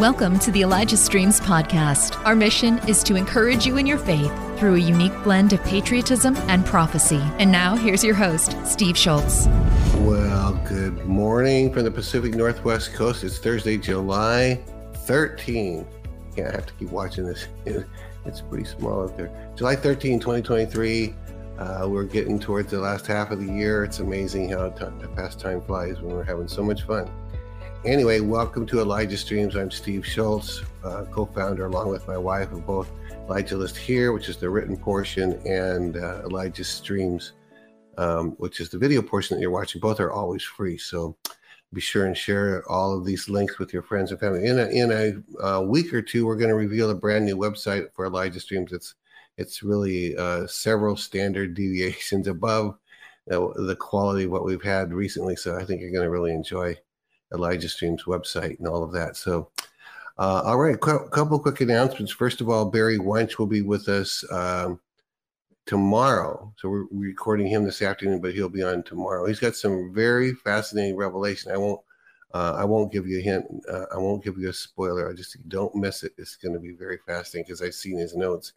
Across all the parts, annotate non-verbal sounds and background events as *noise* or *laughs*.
Welcome to the Elijah Streams podcast. Our mission is to encourage you in your faith through a unique blend of patriotism and prophecy. And now, here's your host, Steve Shultz. Well, good morning from the Pacific Northwest coast. It's Thursday, July 13. Yeah, I have to keep watching this. *laughs* It's pretty small out there. July 13, 2023. Uh, we're getting towards the last half of the year. It's amazing how t- the past time flies when we're having so much fun. Anyway, welcome to Elijah Streams. I'm Steve Shultz, uh, co founder, along with my wife, of both Elijah List Here, which is the written portion, and uh, Elijah Streams, um, which is the video portion that you're watching. Both are always free. So be sure and share all of these links with your friends and family. In a, in a uh, week or two, we're going to reveal a brand new website for Elijah Streams. It's it's really uh, several standard *laughs* deviations above the quality of what we've had recently. So I think you're going to really enjoy Elijah Stream's website and all of that. So, uh, all right, a qu- couple quick announcements. First of all, Barry Wunsch will be with us um, tomorrow. So we're recording him this afternoon, but he'll be on tomorrow. He's got some very fascinating revelation. I won't. Uh, I won't give you a hint. Uh, I won't give you a spoiler. I just don't miss it. It's going to be very fascinating because I've seen his notes.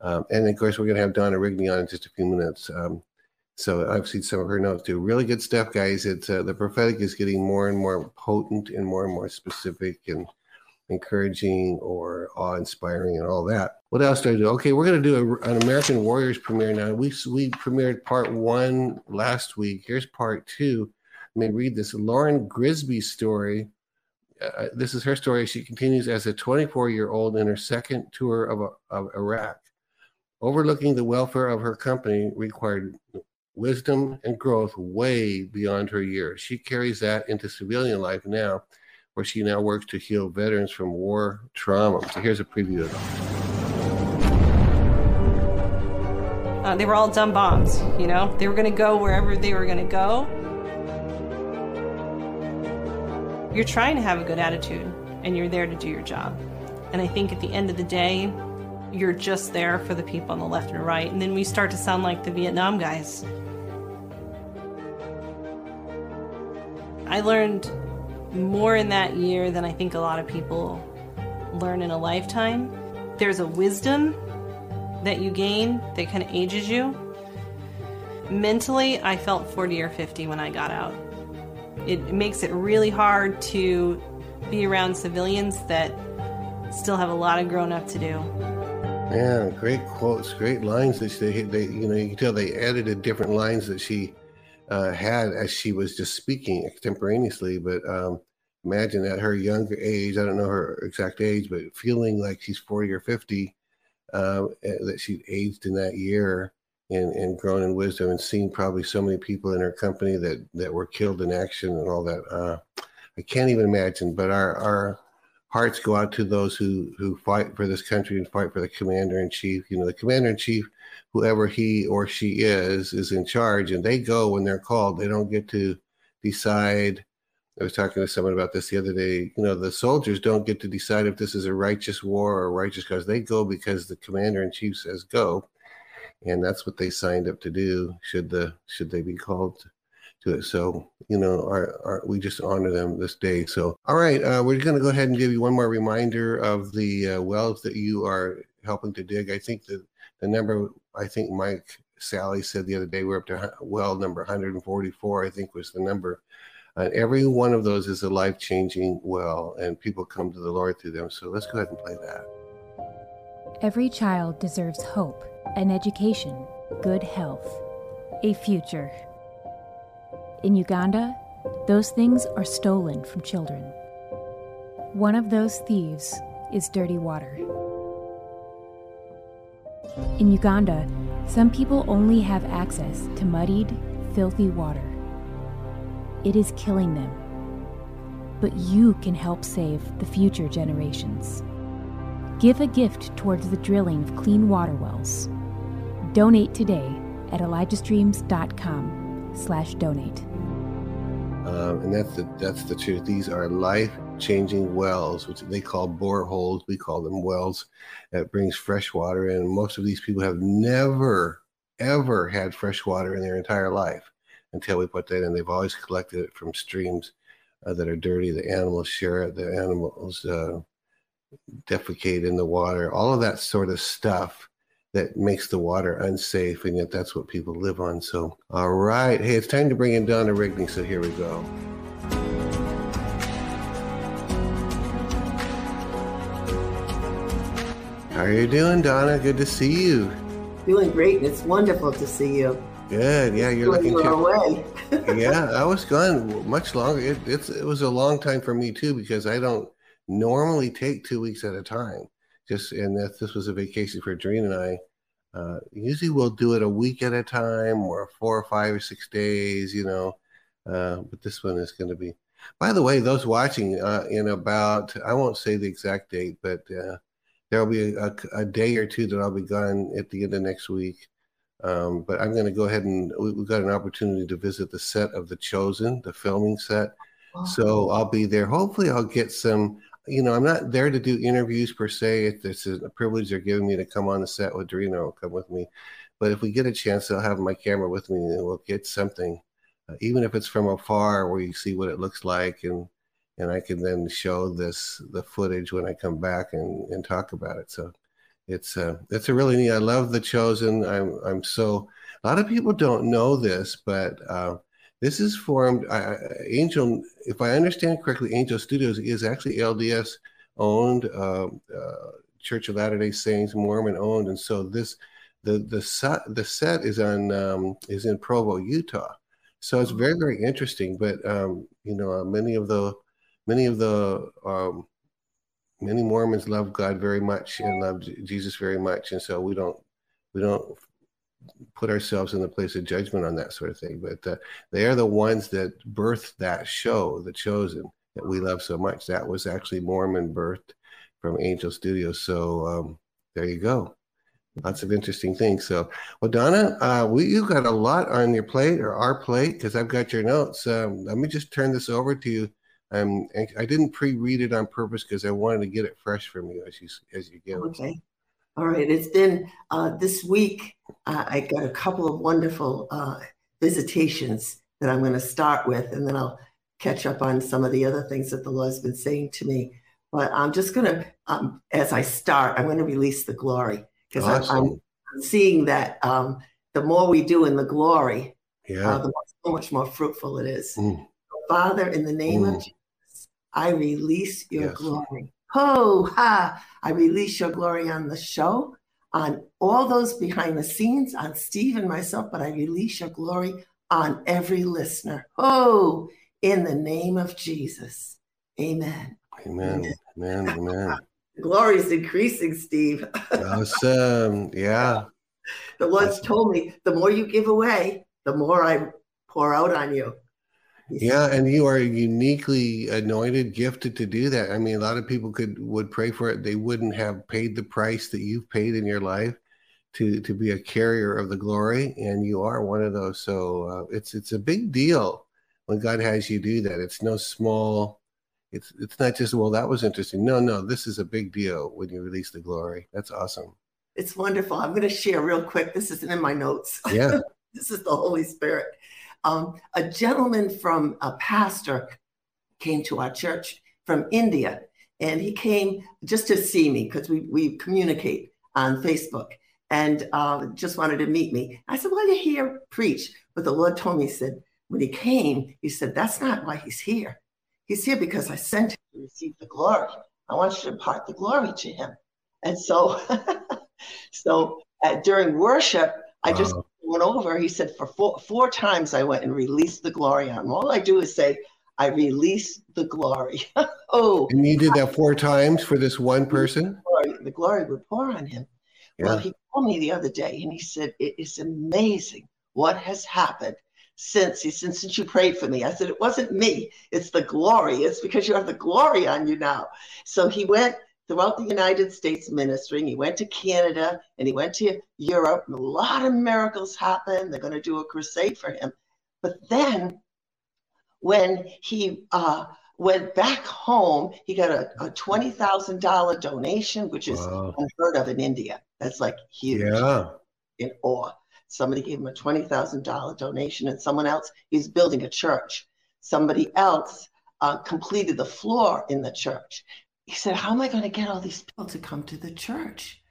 Um, and of course, we're going to have Donna Rigney on in just a few minutes. Um, so I've seen some of her notes too. Really good stuff, guys. It's uh, the prophetic is getting more and more potent and more and more specific and encouraging or awe-inspiring and all that. What else do I do? Okay, we're going to do a, an American Warriors premiere now. We we premiered part one last week. Here's part two. Let me read this. Lauren Grisby story. Uh, this is her story. She continues as a 24 year old in her second tour of, of Iraq. Overlooking the welfare of her company required wisdom and growth way beyond her years. She carries that into civilian life now, where she now works to heal veterans from war trauma. So here's a preview of that. Uh, they were all dumb bombs, you know? They were going to go wherever they were going to go. You're trying to have a good attitude and you're there to do your job. And I think at the end of the day, you're just there for the people on the left and right. And then we start to sound like the Vietnam guys. I learned more in that year than I think a lot of people learn in a lifetime. There's a wisdom that you gain that kind of ages you. Mentally, I felt 40 or 50 when I got out. It makes it really hard to be around civilians that still have a lot of grown up to do. Yeah, great quotes, great lines that they, they, you know, you can tell they edited different lines that she uh, had as she was just speaking extemporaneously. But um, imagine at her younger age, I don't know her exact age, but feeling like she's 40 or 50, uh, that she'd aged in that year and, and grown in wisdom and seen probably so many people in her company that, that were killed in action and all that. Uh, I can't even imagine, but our, our hearts go out to those who, who fight for this country and fight for the commander in chief. You know, the commander in chief whoever he or she is is in charge and they go when they're called. They don't get to decide. I was talking to someone about this the other day. You know the soldiers don't get to decide if this is a righteous war or righteous cause. They go because the commander in chief says go and that's what they signed up to do should the should they be called to it. So you know our, our we just honor them this day. So all right uh, we're going to go ahead and give you one more reminder of the uh, wells that you are helping to dig. I think that the number I think Mike Sally said the other day we're up to well number 144. I think was the number. And every one of those is a life changing well, and people come to the Lord through them. So let's go ahead and play that. Every child deserves hope, an education, good health, a future. In Uganda, those things are stolen from children. One of those thieves is dirty water. In Uganda, some people only have access to muddied, filthy water. It is killing them. But you can help save the future generations. Give a gift towards the drilling of clean water wells. Donate today at elijahstreams.com slash donate. Um, and that's the, that's the truth. These are life changing wells, which they call boreholes. We call them wells that brings fresh water in. Most of these people have never, ever had fresh water in their entire life until we put that in. They've always collected it from streams uh, that are dirty. The animals share it. The animals uh, defecate in the water. All of that sort of stuff that makes the water unsafe, and yet that's what people live on. So, all right, hey, it's time to bring in Donna Rigney. So here we go. How are you doing, Donna? Good to see you. Doing great, it's wonderful to see you. Good. Yeah, you're looking to... away. *laughs* yeah, I was gone much longer. It, it's it was a long time for me too because I don't normally take two weeks at a time. Just and that this was a vacation for Doreen and I. Uh, usually we'll do it a week at a time or four or five or six days, you know. Uh, but this one is going to be. By the way, those watching uh, in about I won't say the exact date, but uh, there'll be a, a, day or two that I'll be gone at the end of next week. Um, but I'm going to go ahead and we, have got an opportunity to visit the set of The Chosen, the filming set. So I'll be there. Hopefully, I'll get some. You know, I'm not there to do interviews per se. This is a privilege they're giving me to come on the set with Dorina will come with me. But if we get a chance, I'll have my camera with me and we'll get something, uh, even if it's from afar, where you see what it looks like and and I can then show this the footage when I come back and, and talk about it. So it's uh, it's a really neat. I love the chosen. I'm I'm so a lot of people don't know this, but uh, this is formed. Uh, Angel, if I understand correctly, Angel Studios is actually LDS owned, uh, uh, Church of Latter Day Saints, Mormon owned, and so this the the set the set is on um, is in Provo, Utah. So it's very very interesting. But um, you know, uh, many of the many of the um, many Mormons love God very much and love Jesus very much, and so we don't we don't put ourselves in the place of judgment on that sort of thing. But uh, they are the ones that birthed that show, The Chosen, that we love so much. That was actually Mormon birthed from Angel Studios. So um, there you go. Lots of interesting things. So, well, Donna, uh, we you got a lot on your plate or our plate because I've got your notes. Um, let me just turn this over to you um, I didn't pre-read it on purpose because I wanted to get it fresh from you as you as you give okay. All right. It's been uh, this week. Uh, I got a couple of wonderful uh, visitations that I'm going to start with, and then I'll catch up on some of the other things that the Lord's been saying to me. But I'm just going to, um, as I start, I'm going to release the glory because awesome. I'm, I'm, seeing that um, the more we do in the glory, yeah. Uh, the more, so much more fruitful it is. Mm. Father, in the name mm. of Jesus, I release your yes. glory. Ho, ha! I release your glory on the show, on all those behind the scenes, on Steve and myself, but I release your glory on every listener. Oh, in the name of Jesus. Amen. Amen. Amen. *laughs* Amen. the glory is increasing, Steve. awesome. Um, yeah. The Lord's told me the more you give away, the more I pour out on you. Yeah, and you are uniquely anointed, gifted to do that. I mean, a lot of people could would pray for it. They wouldn't have paid the price that you've paid in your life to to be a carrier of the glory, and you are one of those. So uh, it's it's a big deal when God has you do that. It's no small. It's it's not just well that was interesting. No, no, this is a big deal when you release the glory. That's awesome. It's wonderful. I'm going to share real quick. This isn't in my notes. Yeah. *laughs* this is the Holy Spirit. Um, a gentleman from a pastor came to our church from India, and he came just to see me because we, we communicate on Facebook and uh, just wanted to meet me. I said, Well, you hear preach. But the Lord told me, He said, when he came, he said, That's not why he's here. He's here because I sent him to receive the glory. I want you to impart the glory to him. And so, *laughs* so uh, during worship, I just went over, he said, for four, four times I went and released the glory on him. All I do is say, I release the glory. *laughs* oh. And you did that four times for this one person? The glory, the glory would pour on him. Yeah. Well, he called me the other day and he said, It is amazing what has happened since he said, since you prayed for me. I said, It wasn't me, it's the glory. It's because you have the glory on you now. So he went throughout the United States ministering. He went to Canada and he went to Europe. And A lot of miracles happened. They're going to do a crusade for him. But then when he uh, went back home, he got a, a $20,000 donation, which is wow. unheard of in India. That's like huge. Yeah. In awe. Somebody gave him a $20,000 donation, and someone else, he's building a church. Somebody else uh, completed the floor in the church. He said, How am I going to get all these people to come to the church?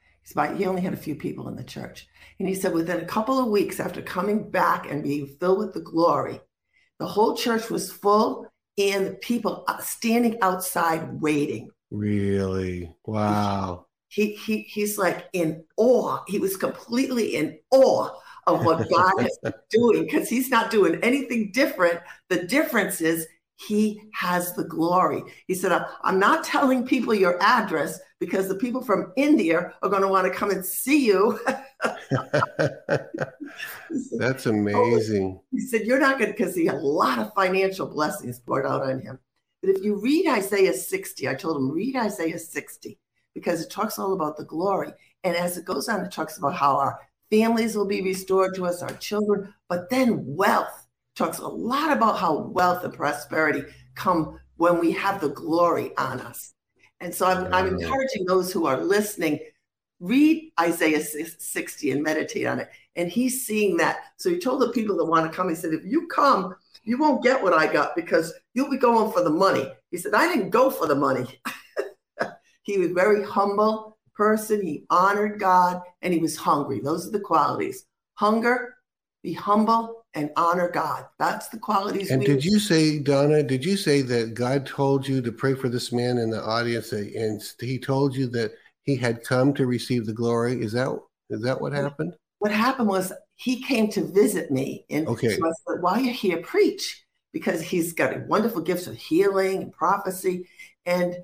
He only had a few people in the church. And he said, Within a couple of weeks after coming back and being filled with the glory, the whole church was full and the people uh, standing outside waiting. Really? Wow. He, he, he's like in awe. He was completely in awe of what God *laughs* is doing because he's not doing anything different. The difference is he has the glory. He said, I'm not telling people your address because the people from India are going to want to come and see you. *laughs* That's amazing. He said, You're not going to, because he had a lot of financial blessings poured out on him. But if you read Isaiah 60, I told him, read Isaiah 60 because it talks all about the glory. And as it goes on, it talks about how our families will be restored to us, our children, but then wealth talks a lot about how wealth and prosperity come when we have the glory on us. And so I'm, I'm encouraging those who are listening, read Isaiah 60 and meditate on it. And he's seeing that. So he told the people that want to come, he said, if you come, you won't get what I got because you'll be going for the money. He said, I didn't go for the money. *laughs* he was very humble person. He honored God and he was hungry. Those are the qualities hunger, be humble, and honor God. That's the qualities. And did you say, Donna, did you say that God told you to pray for this man in the audience and he told you that he had come to receive the glory? Is that is that what happened? What happened was he came to visit me. And okay. so I said, while you're here, preach, because he's got a wonderful gifts of healing and prophecy. And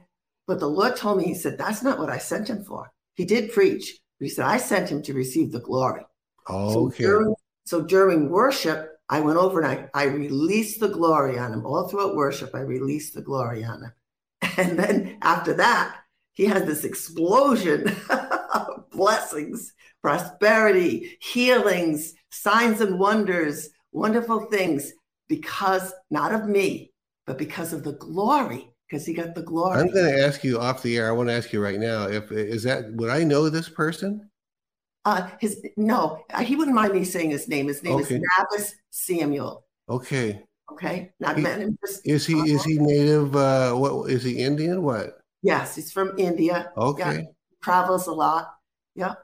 but the Lord told me, He said, that's not what I sent him for. He did preach, but he said, I sent him to receive the glory. Oh, okay. So during, so during worship, I went over and I, I released the glory on him. All throughout worship, I released the glory on him. *laughs* And then after that, he had this explosion *laughs* of blessings, prosperity, healings, signs and wonders, wonderful things, because not of me, but because of the glory because he got the glory. I'm going to ask you off the air. I want to ask you right now. If is that would I know this person? Uh, his no, uh, he wouldn't mind me saying his name. His name okay. is Navis Samuel. Okay. Okay. Not he, Is he is he native? Uh, what is he Indian? What? Yes, he's from India. Okay. Yeah, travels a lot. Yeah.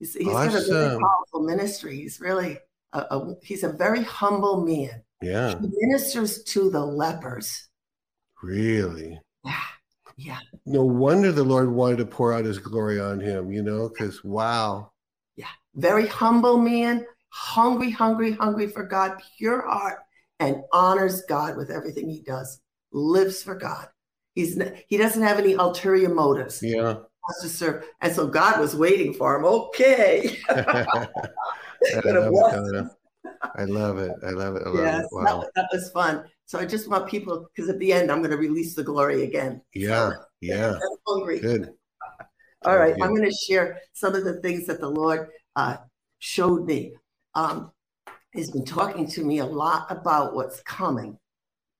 He's, he's awesome. got a very powerful ministry. He's really a, a, he's a very humble man. Yeah. He ministers to the lepers. Really? Yeah. Yeah. No wonder the Lord wanted to pour out his glory on him, you know, because wow. Very humble man, hungry, hungry, hungry for God, pure heart, and honors God with everything he does, lives for God. He's he doesn't have any ulterior motives. Yeah. To serve. And so God was waiting for him. Okay. *laughs* *laughs* I love it. I love it. I love yes, it. Wow. That, that, was fun. So I just want people, because at the end, I'm going to release the glory again. Yeah. So, yeah. I'm hungry. Good. All right. I'm going to share some of the things that the Lord uh, showed me. Um, he's been talking to me a lot about what's coming,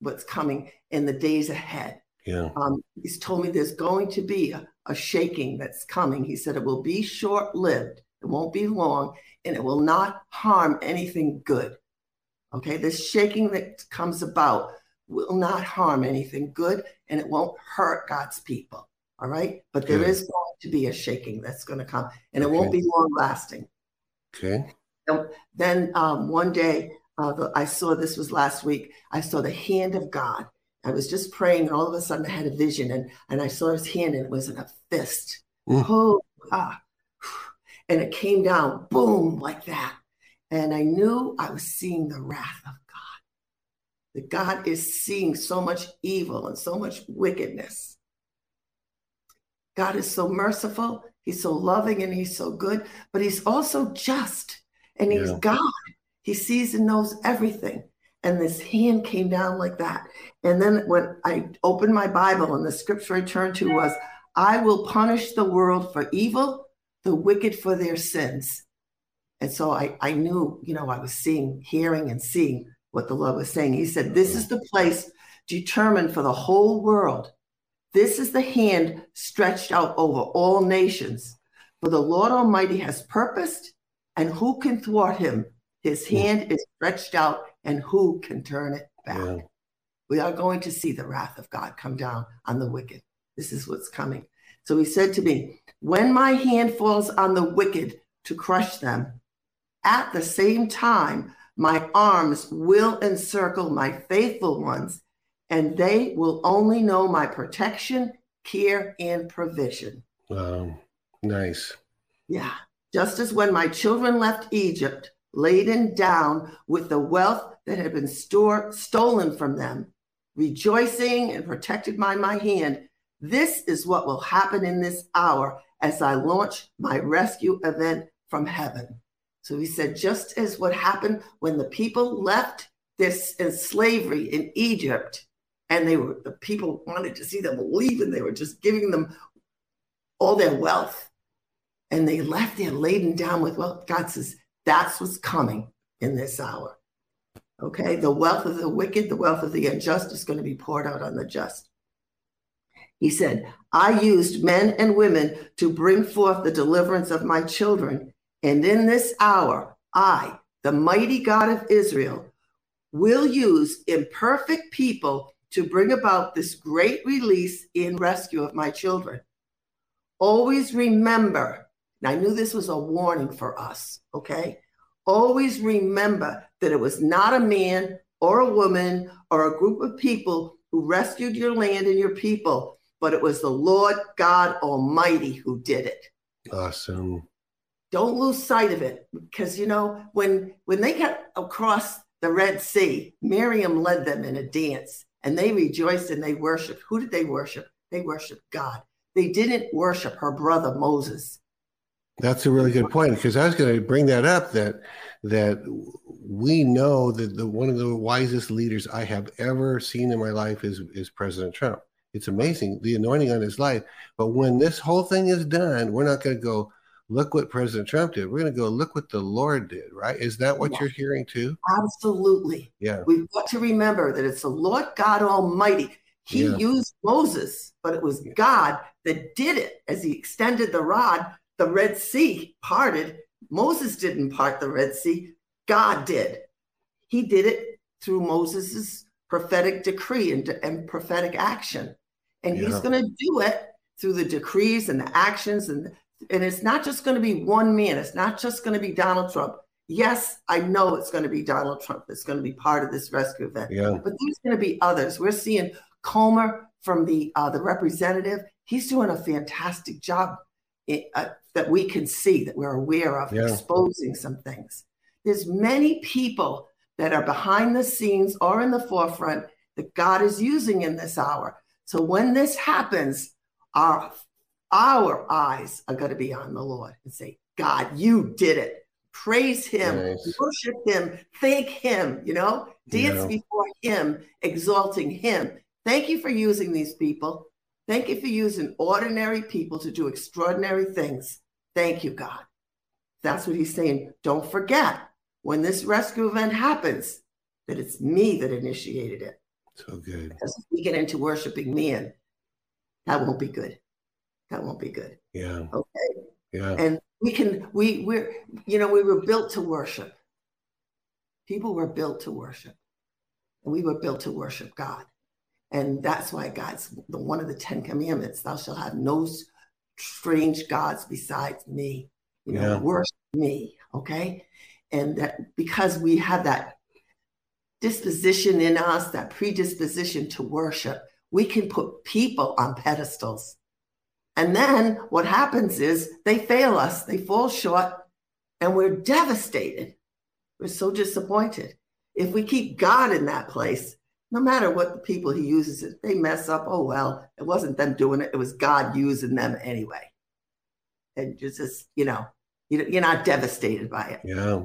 what's coming in the days ahead. Yeah. Um, he's told me there's going to be a, a shaking that's coming. He said it will be short lived, it won't be long, and it will not harm anything good. Okay, this shaking that comes about will not harm anything good and it won't hurt God's people. All right, but there is going to be a shaking that's going to come and it okay. won't be long lasting. Okay. And then um, one day, uh, the, I saw this was last week, I saw the hand of God. I was just praying and all of a sudden I had a vision and, and I saw his hand and it was in a fist. Mm. Oh, ah. And it came down, boom, like that. And I knew I was seeing the wrath of God. That God is seeing so much evil and so much wickedness. God is so merciful, He's so loving, and He's so good, but He's also just. And He's yeah. God. He sees and knows everything. And this hand came down like that. And then when I opened my Bible and the scripture I turned to was, I will punish the world for evil, the wicked for their sins. And so I, I knew, you know, I was seeing, hearing, and seeing what the Lord was saying. He said, This is the place determined for the whole world. This is the hand stretched out over all nations. For the Lord Almighty has purposed, and who can thwart him? His hand is stretched out, and who can turn it back? Yeah. We are going to see the wrath of God come down on the wicked. This is what's coming. So he said to me, When my hand falls on the wicked to crush them, at the same time, my arms will encircle my faithful ones, and they will only know my protection, care, and provision. Wow. Nice. Yeah. Just as when my children left Egypt, laden down with the wealth that had been store, stolen from them, rejoicing and protected by my hand, this is what will happen in this hour as I launch my rescue event from heaven. So he said, just as what happened when the people left this in slavery in Egypt, and they were the people wanted to see them leave, and they were just giving them all their wealth. And they left there laden down with wealth. God says, that's what's coming in this hour. Okay, the wealth of the wicked, the wealth of the unjust is going to be poured out on the just. He said, I used men and women to bring forth the deliverance of my children. And in this hour, I, the mighty God of Israel, will use imperfect people to bring about this great release in rescue of my children. Always remember, and I knew this was a warning for us, okay? Always remember that it was not a man or a woman or a group of people who rescued your land and your people, but it was the Lord God Almighty who did it. Awesome. Don't lose sight of it because you know when when they got across the Red Sea, Miriam led them in a dance and they rejoiced and they worshiped. Who did they worship? They worshiped God. They didn't worship her brother Moses. That's a really good point because I was going to bring that up that that we know that the one of the wisest leaders I have ever seen in my life is is President Trump. It's amazing the anointing on his life, but when this whole thing is done, we're not going to go look what President Trump did. We're going to go look what the Lord did, right? Is that what yeah. you're hearing too? Absolutely. Yeah. We've got to remember that it's the Lord God Almighty. He yeah. used Moses, but it was God that did it as he extended the rod the Red Sea parted. Moses didn't part the Red Sea, God did. He did it through Moses's prophetic decree and, and prophetic action. And yeah. he's going to do it through the decrees and the actions. And, and it's not just going to be one man, it's not just going to be Donald Trump. Yes, I know it's going to be Donald Trump that's going to be part of this rescue event, yeah. but there's going to be others. We're seeing Comer from the uh, the representative. He's doing a fantastic job uh, that we can see that we're aware of yeah. exposing some things there's many people that are behind the scenes or in the forefront that god is using in this hour so when this happens our our eyes are going to be on the lord and say god you did it praise him nice. worship him thank him you know dance yeah. before him exalting him thank you for using these people Thank you for using ordinary people to do extraordinary things. Thank you, God. That's what he's saying. Don't forget when this rescue event happens that it's me that initiated it. So good. Because if we get into worshiping men, that won't be good. That won't be good. Yeah. Okay. Yeah. And we can, we, we're, you know, we were built to worship. People were built to worship. And we were built to worship God. And that's why God's the one of the Ten Commandments, thou shalt have no strange gods besides me. You know, yeah. worship me. Okay. And that because we have that disposition in us, that predisposition to worship, we can put people on pedestals. And then what happens is they fail us, they fall short, and we're devastated. We're so disappointed. If we keep God in that place, no matter what the people he uses, if they mess up, oh well, it wasn't them doing it; it was God using them anyway. And just, just you know, you're not devastated by it. Yeah.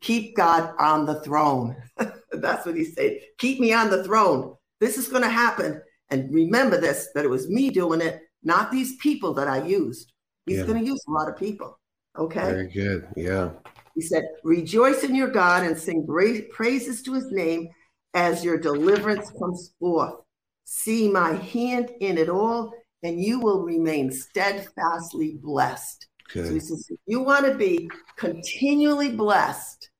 Keep God on the throne. *laughs* That's what he said. Keep me on the throne. This is going to happen. And remember this that it was me doing it, not these people that I used. He's yeah. going to use a lot of people. Okay. Very good. Yeah. He said, Rejoice in your God and sing praises to his name as your deliverance comes forth. See my hand in it all, and you will remain steadfastly blessed. Okay. So he says, if you want to be continually blessed,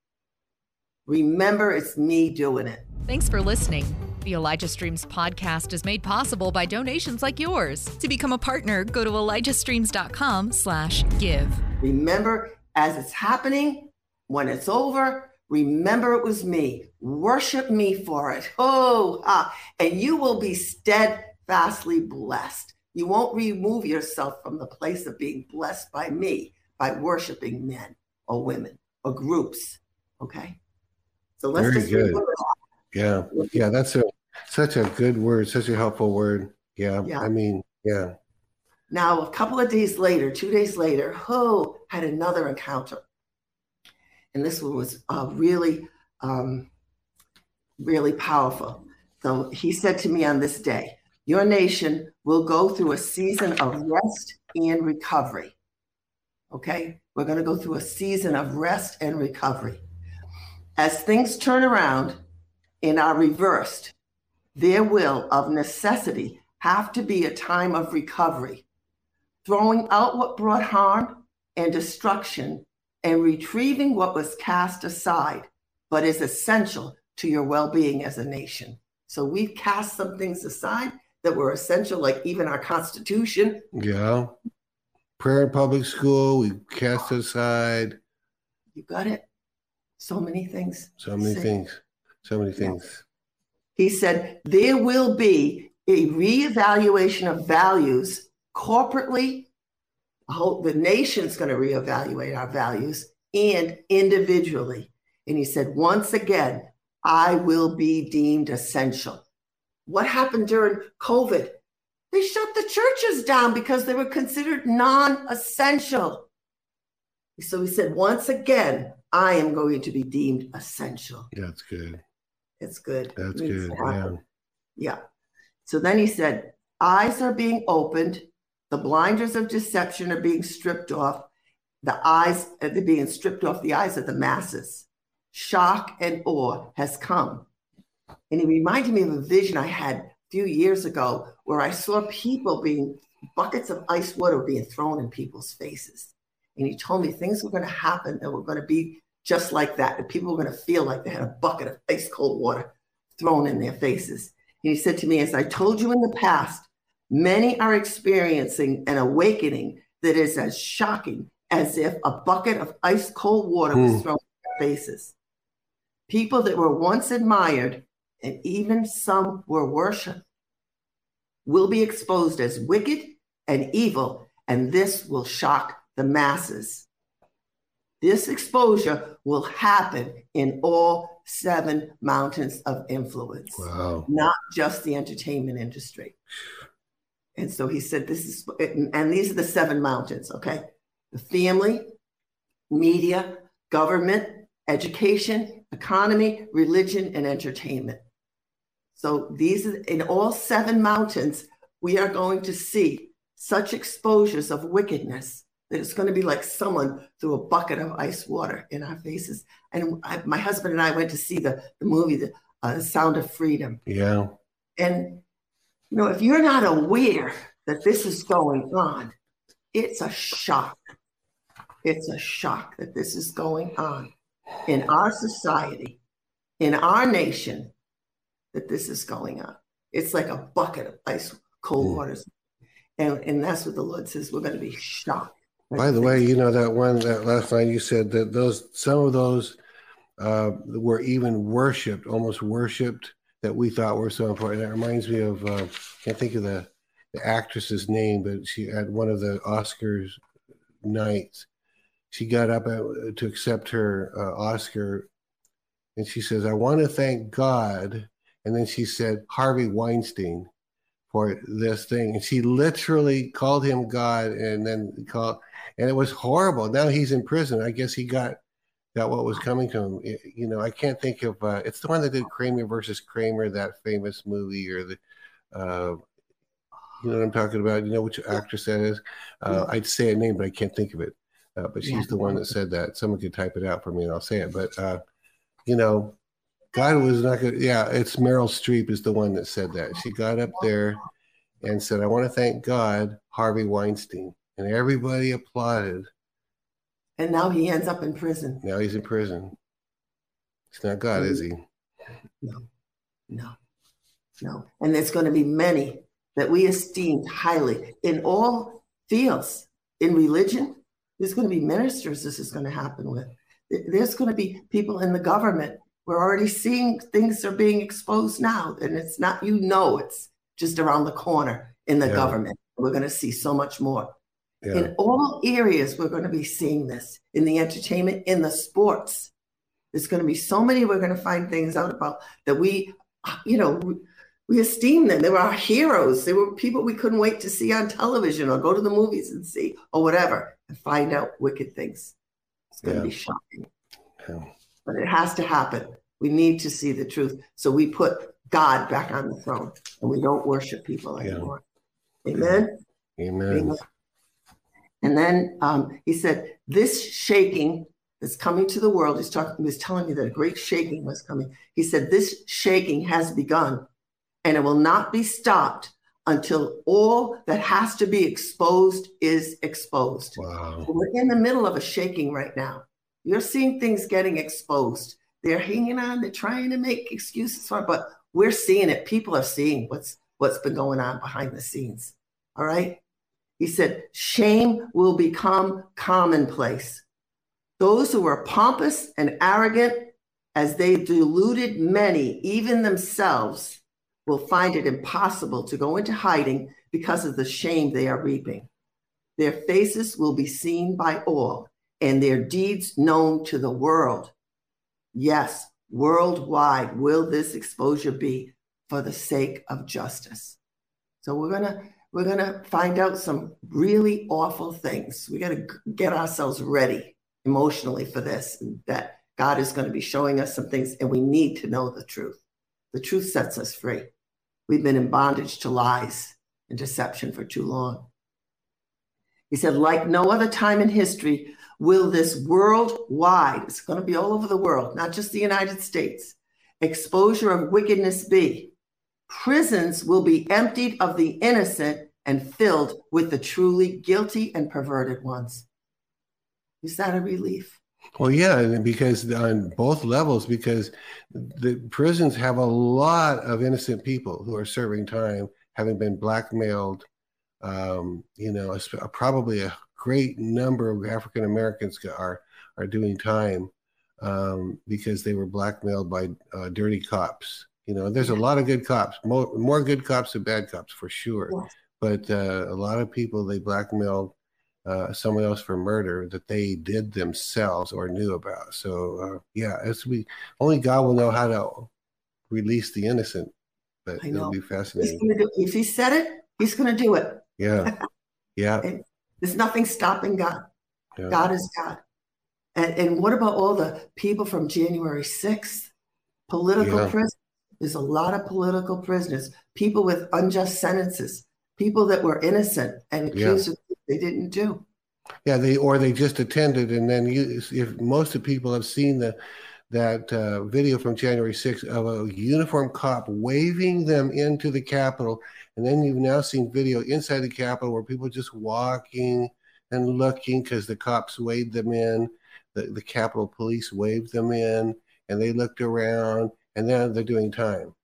remember it's me doing it. Thanks for listening. The Elijah Streams podcast is made possible by donations like yours. To become a partner, go to ElijahStreams.com slash give. Remember, as it's happening, when it's over, remember it was me. Worship me for it. Oh, ah, and you will be steadfastly blessed. You won't remove yourself from the place of being blessed by me by worshiping men or women or groups. Okay. So let's Very just good. Yeah, yeah, that's a such a good word, such a helpful word. Yeah, Yeah. I mean, yeah, Now, a couple of days later, two days later, Ho had another encounter. And this one was uh, really, um, really powerful. So he said to me on this day, Your nation will go through a season of rest and recovery. Okay? We're going to go through a season of rest and recovery. As things turn around and are reversed, there will, of necessity, have to be a time of recovery throwing out what brought harm and destruction, and retrieving what was cast aside, but is essential to your well being as a nation. So we've cast some things aside that were essential, like even our Constitution. yeah. Prayer in public school, we cast aside You got it? So many things. so many things, so many things. He said, there will be a reevaluation of values corporately. the whole- The nation's going to reevaluate our values and individually. And he said, once again, I will be deemed essential. What happened during COVID? They shut the churches down because they were considered non essential. So he said, once again, I am going to be deemed essential. That's good. It's good. That's Needs good. Yeah. Yeah. So then he said, eyes are being opened, the blinders of deception are being stripped off, the eyes, uh, they're being stripped off the eyes of the masses. Shock and awe has come. And he reminded me of a vision I had a few years ago where I saw people being, buckets of ice water being thrown in people's faces. And he told me things were going to happen that were going to be just like that. That people were going to feel like they had a bucket of ice cold water thrown in their faces. And he said to me, As I told you in the past, many are experiencing an awakening that is as shocking as if a bucket of ice cold water was Hmm. thrown in their faces. People that were once admired and even some were worshiped will be exposed as wicked and evil, and this will shock the masses. This exposure will happen in all seven mountains of influence Wow. not just the entertainment industry. And so he said, This is, and these are the seven mountains, okay? The family, media, government, education, economy, religion, and entertainment. So these are in all seven mountains, we are going to see such exposures of wickedness that it's going to be like someone threw a bucket of ice water in our faces. And I, my husband and I went to see the, the movie, the uh, Sound of Freedom. Yeah. And, you know, if you're not aware that this is going on, it's a shock. It's a shock that this is going on in our society, in our nation, that this is going on. It's like a bucket of ice cold Mm. waters. And, and that's what the Lord says. We're going to be shocked. By the way, you know that one that last night you said that those some of those uh, were even worshipped, almost worshipped that we thought were so important. That reminds me of uh, can't think of the the actress's name, but she at one of the Oscars nights, she got up uh, to accept her uh, Oscar, and she says, "I want to thank God," and then she said Harvey Weinstein for this thing, and she literally called him God, and then called and it was horrible. Now he's in prison. I guess he got got what was coming to him. It- you know, I can't think of. Uh, it's the one that did Kramer versus Kramer, that famous movie, or the. Uh, you know what I'm talking about? You know which actress that is? Uh, I'd say a name, but I can't think of it. Uh, but she's Yeah. the one that said that. Someone could type it out for me, and I'll say it. But uh, you know, God was not going. Yeah, it's Meryl Streep is the one that said that. She got up there and said, "I want to thank God, Harvey Weinstein," and everybody applauded. And now he ends up in prison. Now he's in prison. It's not God, is he? No, no. No. And there's going to be many that we esteem highly in all fields. In religion, there's going to be ministers this is going to happen with. There's going to be people in the government. We're already seeing things are being exposed now. And it's not, you know, it's just around the corner in the yeah. government. We're going to see so much more. Yeah. In all areas, we're going to be seeing this in the entertainment, in the sports. There's going to be so many we're going to find things out about that we, you know, we, we esteem them. They were our heroes. They were people we couldn't wait to see on television or go to the movies and see or whatever and find out wicked things. It's going yeah. to be shocking. Yeah. But it has to happen. We need to see the truth. So we put God back on the throne and we don't worship people anymore. Yeah. Amen? Amen. Amen. And then um, he said, This shaking that's coming to the world, he's talking, he was telling me that a great shaking was coming. He said, This shaking has begun and it will not be stopped until all that has to be exposed is exposed. Wow. We're in the middle of a shaking right now. You're seeing things getting exposed. They're hanging on, they're trying to make excuses for it, but we're seeing it. People are seeing what's what's been going on behind the scenes. All right. He said, shame will become commonplace. Those who were pompous and arrogant, as they deluded many, even themselves, will find it impossible to go into hiding because of the shame they are reaping. Their faces will be seen by all, and their deeds known to the world. Yes, worldwide will this exposure be for the sake of justice. So we're going to we're going to find out some really awful things. We got to get ourselves ready emotionally for this, that God is going to be showing us some things, and we need to know the truth. The truth sets us free. We've been in bondage to lies and deception for too long. He said, like no other time in history, will this worldwide, it's going to be all over the world, not just the United States, exposure of wickedness be. Prisons will be emptied of the innocent and filled with the truly guilty and perverted ones. Is that a relief? Well, yeah, because on both levels, because the prisons have a lot of innocent people who are serving time, having been blackmailed. Um, you know, probably a great number of African Americans are are doing time um, because they were blackmailed by uh, dirty cops. You know, there's a lot of good cops, more, more good cops than bad cops for sure. Yes. But uh, a lot of people they blackmailed uh, someone else for murder that they did themselves or knew about. So uh, yeah, it's we only God will know how to release the innocent. But it'll be fascinating. Do, if He said it, He's going to do it. Yeah, *laughs* yeah. There's nothing stopping God. Yeah. God is God. And, and what about all the people from January 6th? Political yeah. prisoners. There's a lot of political prisoners, people with unjust sentences, people that were innocent and accused yeah. of they didn't do. Yeah, they or they just attended, and then you, if most of the people have seen the that uh, video from January 6th of a uniform cop waving them into the Capitol, and then you've now seen video inside the Capitol where people just walking and looking because the cops waved them in, the, the Capitol Police waved them in, and they looked around, and then they're doing time.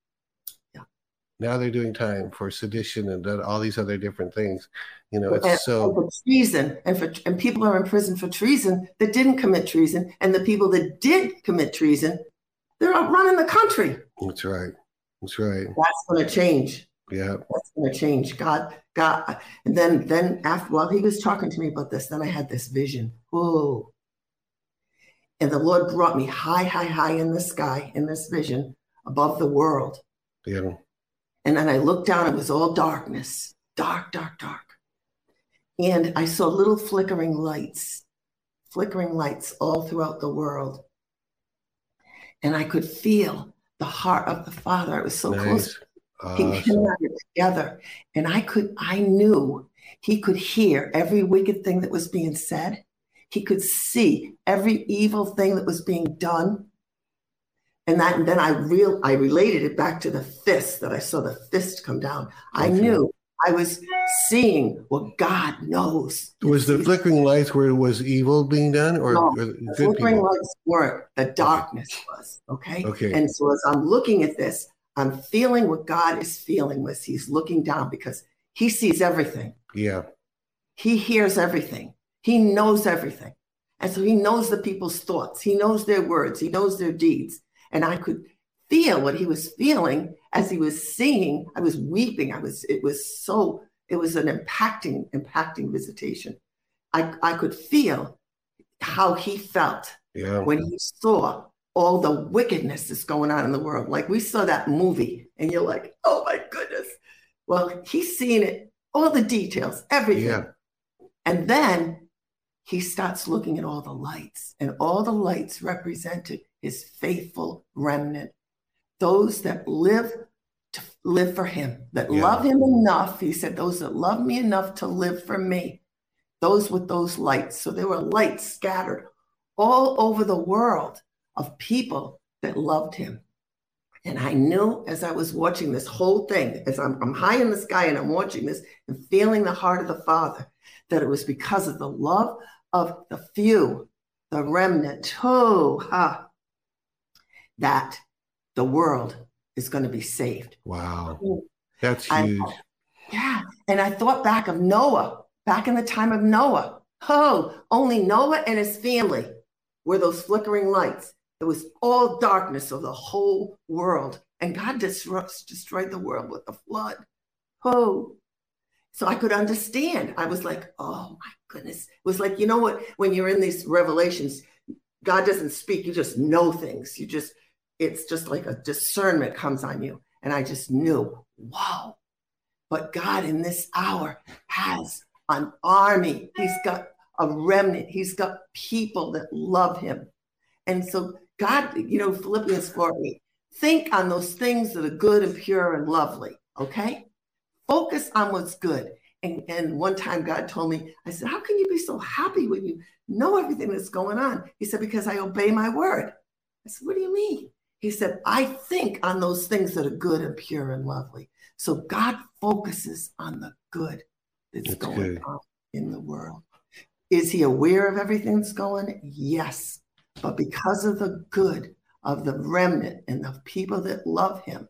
Now they're doing time for sedition and all these other different things. You know, it's and, so and treason, and for and people are in prison for treason that didn't commit treason, and the people that did commit treason, they're running the country. That's right. That's right. That's going to change. Yeah, that's going to change. God, God, and then then after while he was talking to me about this, then I had this vision. Whoa! And the Lord brought me high, high, high in the sky in this vision above the world. Yeah. And then I looked down, it was all darkness, dark, dark, dark. And I saw little flickering lights, flickering lights all throughout the world. And I could feel the heart of the Father. It was so nice. close. Awesome. He came out together. And I could, I knew he could hear every wicked thing that was being said. He could see every evil thing that was being done. And that and then I real I related it back to the fist that I saw the fist come down. I knew I was seeing what God knows. Was the flickering lights where it was evil being done, or, no, or the flickering people? lights weren't. The darkness was okay. Okay. And so as I'm looking at this, I'm feeling what God is feeling was he's looking down because he sees everything. Yeah. He hears everything. He knows everything. And so he knows the people's thoughts. He knows their words. He knows their deeds. And I could feel what he was feeling as he was singing. I was weeping. I was, it was so, it was an impacting, impacting visitation. I, I could feel how he felt Yeah. when he saw all the wickedness that's going on in the world. Like we saw that movie, and you're like, oh my goodness. Well, he's seen it, all the details, everything. Yeah. And then he starts looking at all the lights, and all the lights represented his faithful remnant, those that live to live for him, that Yeah. love him enough. He said, those that love me enough to live for me, those with those lights. So there were lights scattered all over the world of people that loved him. And I knew as I was watching this whole thing, as I'm, I'm high in the sky and I'm watching this and feeling the heart of the Father, that it was because of the love of the few, the remnant, oh, ha, that the world is going to be saved. Wow. That's I- huge. Yeah. And I thought back of Noah, back in the time of Noah. Oh, only Noah and his family were those flickering lights. It was all darkness of the whole world. And God disrupts, destroyed the world with the flood. Oh. So I could understand. I was like, oh my goodness. It was like, you know what? When you're in these revelations, God doesn't speak. You just know things. You just, it's just like a discernment comes on you. And I just knew, wow. But God in this hour has an army. He's got a remnant. He's got people that love him. And so God, you know, Philippians 4 8, think on those things that are good and pure and lovely. Okay. Focus on what's good. And, and one time God told me, I said, How can you be so happy when you know everything that's going on? He said, Because I obey my word. I said, What do you mean? He said, I think on those things that are good and pure and lovely. So God focuses on the good that's, That's going good. on in the world. Is he aware of everything that's going? Yes. But because of the good of the remnant and the people that love him,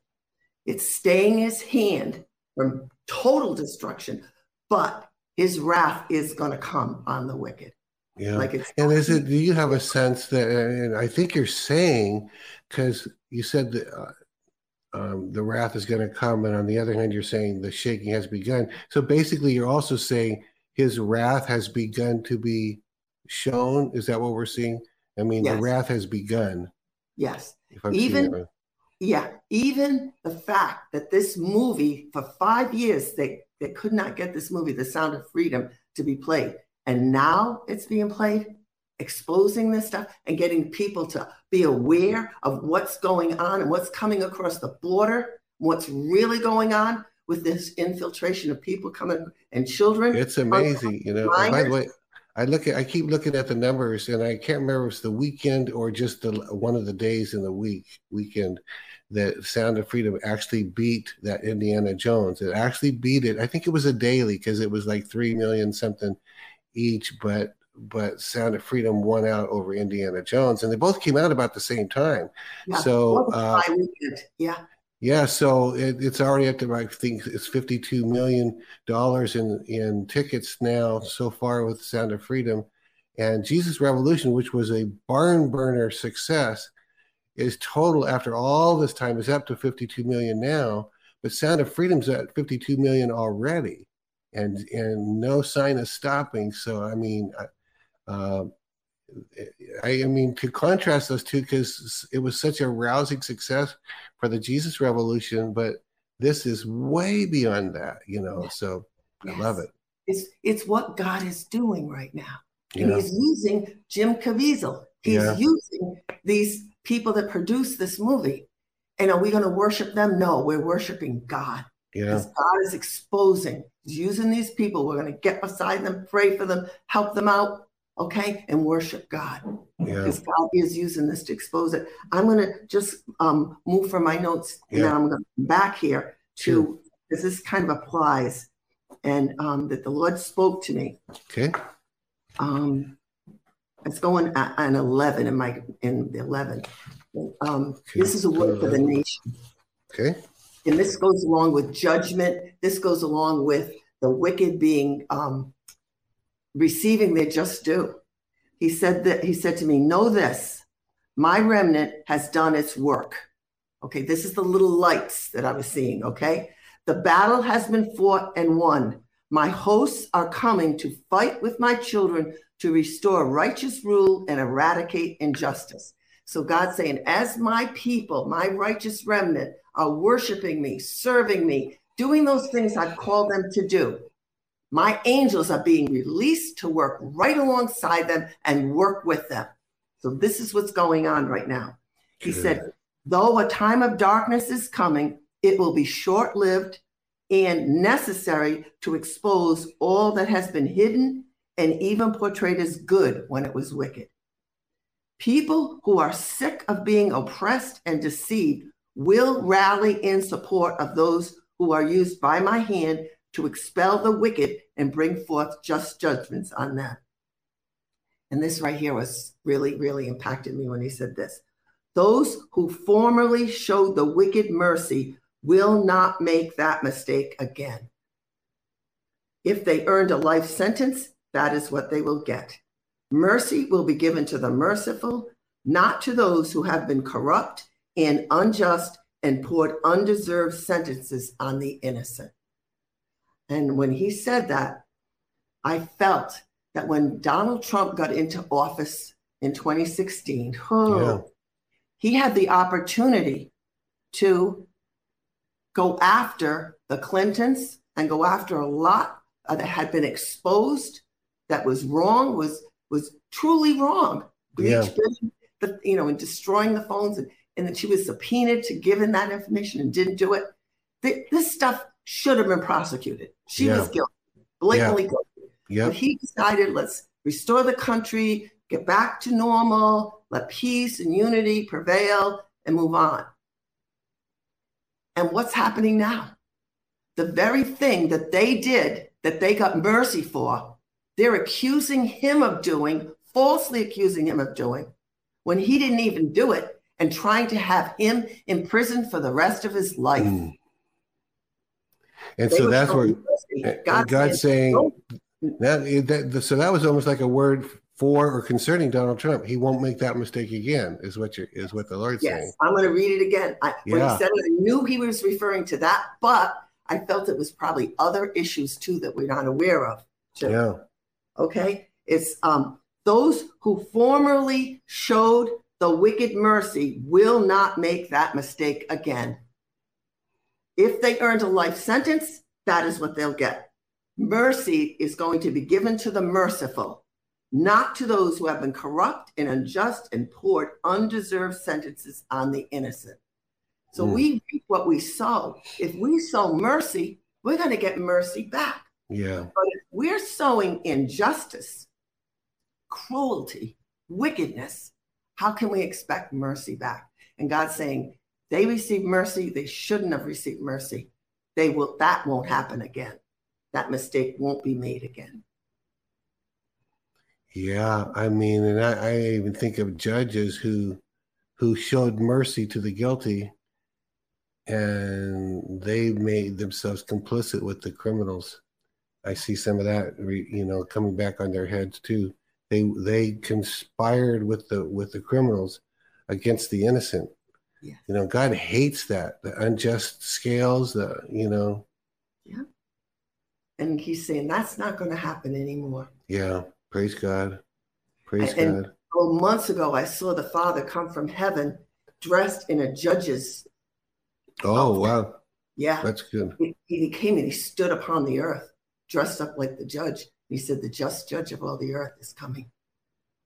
it's staying his hand from total destruction, but his wrath is going to come on the wicked. Yeah. Like it's And is it? Do you have a sense that? And I think you're saying, because you said that uh, um, the wrath is going to come, and on the other hand, you're saying the shaking has begun. So basically, you're also saying his wrath has begun to be shown. Is that what we're seeing? I mean, the wrath has begun. yes. Even- Yeah, even the fact that this movie, for five years, they, they could not get this movie, The Sound of Freedom, to be played. And now it's being played, exposing this stuff and getting people to be aware of what's going on and what's coming across the border, what's really going on with this infiltration of people coming and children. It's amazing, you know. by the way, I look at I keep looking at the numbers, and I can't remember if it's the weekend or just the one of the days in the week weekend that Sound of Freedom actually beat that Indiana Jones. It actually beat it. I think it was a daily because it was like three million something each, but but Sound of Freedom won out over Indiana Jones, and they both came out about the same time. Yeah, so, uh, Yeah, Yeah, so it, it's already up to I think it's fifty-two million dollars in in tickets now so far with Sound of Freedom, and Jesus Revolution, which was a barn burner success, is total after all this time is up to fifty-two million now. But Sound of Freedom's at fifty-two million already, and and no sign of stopping. So I mean, I- uh, I, I mean to contrast those two because it was such a rousing success for the Jesus Revolution, but this is way beyond that, you know. So I love it. It's it's what God is doing right now. And Yeah, he's using Jim Caviezel. He's Yeah. using these people that produce this movie. And are we going to worship them? No, we're worshiping God. yeah, Because God is exposing, he's using these people. We're going to get beside them, pray for them, help them out, okay, and worship God. yeah. Because God is using this to expose it. I'm going to just um, move from my notes and then I'm going to come back here to, because this kind of applies and um, that the Lord spoke to me Okay. um it's going at an 11 in my in the 11 um this is a word for the nation Okay. And this goes along with judgment. This goes along with the wicked being um, receiving their just due. He said that he said to me, Know this, my remnant has done its work. Okay, this is the little lights that I was seeing. Okay, the battle has been fought and won. My hosts are coming to fight with my children to restore righteous rule and eradicate injustice. So God's saying, as my people, my righteous remnant, are worshiping me, serving me, doing those things I've called them to do, my angels are being released to work right alongside them and work with them. So this is what's going on right now. He Good. said, though a time of darkness is coming, it will be short lived and necessary to expose all that has been hidden and even portrayed as good when it was wicked. People who are sick of being oppressed and deceived will rally in support of those who are used by my hand to expel the wicked and bring forth just judgments on them. And this right here was really, really impacted me when he said this. Those who formerly showed the wicked mercy will not make that mistake again. If they earned a life sentence, that is what they will get. Mercy will be given to the merciful, not to those who have been corrupt and unjust and poured undeserved sentences on the innocent. And when he said that, I felt that when Donald Trump got into office in 2016, oh, yeah. he had the opportunity to go after the Clintons and go after a lot that had been exposed that was wrong, was was truly wrong. Yeah. The, you know, and destroying the phones, and, and then she was subpoenaed to give in that information and didn't do it. The, this stuff should have been prosecuted. She yeah. was guilty, blatantly yeah. guilty. Yep. But he decided, let's restore the country, get back to normal, let peace and unity prevail, and move on. And what's happening now? The very thing that they did, that they got mercy for, they're accusing him of doing, falsely accusing him of doing, when he didn't even do it, and trying to have him in prison for the rest of his life. Mm. And they so that's where God God's saying, saying that, that, so that was almost like a word for or concerning Donald Trump. He won't make that mistake again, is what you is what the Lord's yes, saying. I'm going to read it again. I, yeah. When he said it, I knew he was referring to that, but I felt it was probably other issues too that we're not aware of. Too. Yeah. Okay. It's um those who formerly showed the wicked mercy will not make that mistake again. If they earned a life sentence, that is what they'll get. Mercy is going to be given to the merciful, not to those who have been corrupt and unjust and poured undeserved sentences on the innocent. So mm. we reap what we sow. If we sow mercy, we're going to get mercy back. Yeah. But if we're sowing injustice, cruelty, wickedness, how can we expect mercy back? And God's saying, they received mercy. They shouldn't have received mercy. They will. That won't happen again. That mistake won't be made again. Yeah, I mean, and I, I even think of judges who who showed mercy to the guilty, and they made themselves complicit with the criminals. I see some of that, you know, coming back on their heads too. They they conspired with the with the criminals against the innocent yeah. You know, God hates that, the unjust scales, the, you know. Yeah. And he's saying that's not going to happen anymore. Yeah. Praise God. Praise and, God. well, months ago, I saw the Father come from heaven dressed in a judge's. Oh, outfit. wow. Yeah. That's good. He, he came and he stood upon the earth, dressed up like the judge. He said, The just judge of all the earth is coming.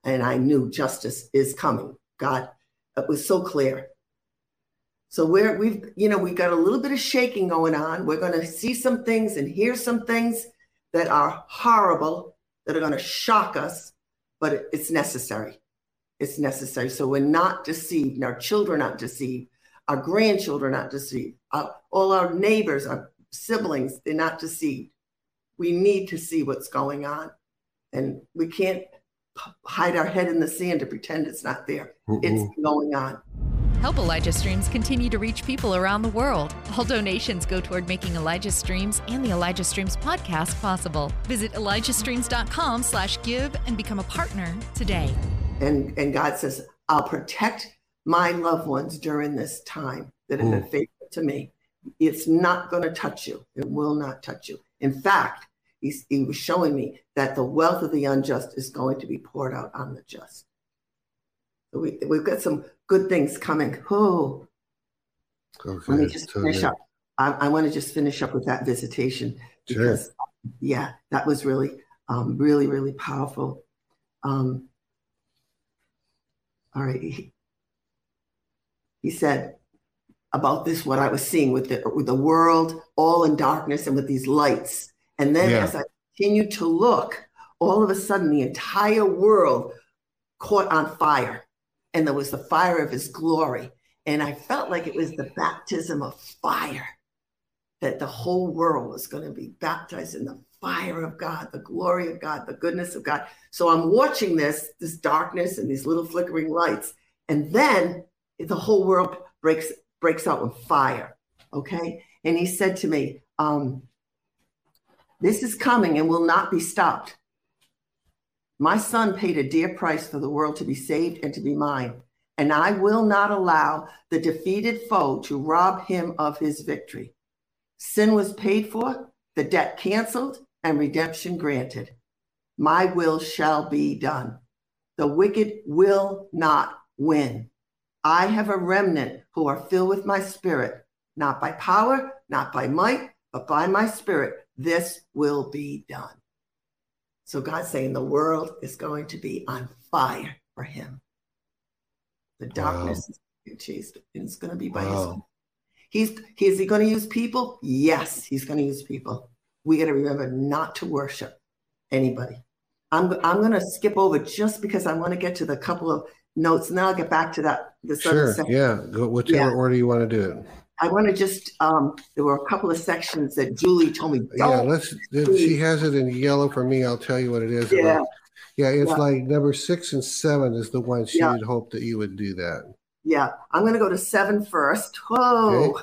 And I knew justice is coming. God, it was so clear. So we're we've you know we've got a little bit of shaking going on. We're going to see some things and hear some things that are horrible that are going to shock us, but it's necessary. It's necessary. So we're not deceived, and our children are not deceived, our grandchildren are not deceived, our, all our neighbors, our siblings, they're not deceived. We need to see what's going on, and we can't hide our head in the sand to pretend it's not there. Mm-mm. It's going on. Help Elijah Streams continue to reach people around the world. All donations go toward making Elijah Streams and the Elijah Streams podcast possible. Visit ElijahStreams.com slash give and become a partner today. And, and God says, I'll protect my loved ones during this time that have been Mm. faithful to me. It's not going to touch you. It will not touch you. In fact, he's, he was showing me that the wealth of the unjust is going to be poured out on the just. So we, we've got some good things coming. Oh, Okay. let me just so finish up. I, I want to just finish up with that visitation Sure. because, yeah, that was really, um, really, really powerful. Um, all right. He, he said about this, what I was seeing with the, with the world all in darkness and with these lights. And then Yeah. as I continued to look, all of a sudden the entire world caught on fire. And there was the fire of his glory. And I felt like it was the baptism of fire that the whole world was going to be baptized in the fire of God, the glory of God, the goodness of God. So I'm watching this, this darkness and these little flickering lights. And then the whole world breaks breaks out with fire. Okay. And he said to me, um, this is coming and will not be stopped. My son paid a dear price for the world to be saved and to be mine. And I will not allow the defeated foe to rob him of his victory. Sin was paid for, the debt canceled, and redemption granted. My will shall be done. The wicked will not win. I have a remnant who are filled with my spirit, not by power, not by might, but by my spirit. This will be done. So God's saying the world is going to be on fire for him. The darkness is chased, and it's going to be by his Wow. He's he is he going to use people? Yes, he's going to use people. We got to remember not to worship anybody. I'm I'm going to skip over just because I want to get to the couple of notes, and then I'll get back to that this other Sure. section. Yeah. Go whichever Yeah. order you want to do it. I want to just um, there were a couple of sections that Julie told me. Yeah. Let's. She has it in yellow for me, I'll tell you what it is. Yeah. about- Yeah. It's Yeah. like number six and seven is the one she Yeah. would hope that you would do that. Yeah, I'm going to go to seven first. Whoa.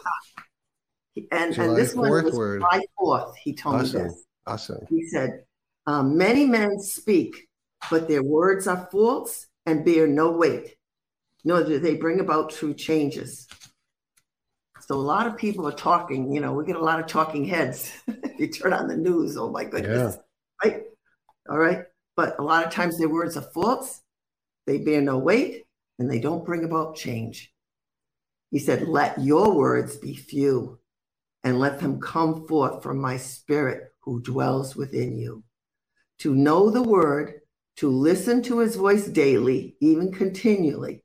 And July and this one was word. July 4th. He told me Awesome. this. Awesome. He said, um, Many men speak, but their words are false and bear no weight, nor do they bring about true changes. So a lot of people are talking, you know, we get a lot of talking heads. *laughs* you turn on the news, oh my goodness. Right? All right. But a lot of times their words are false, they bear no weight, and they don't bring about change. He said, Let your words be few, and let them come forth from my spirit who dwells within you. To know the word, to listen to his voice daily, even continually,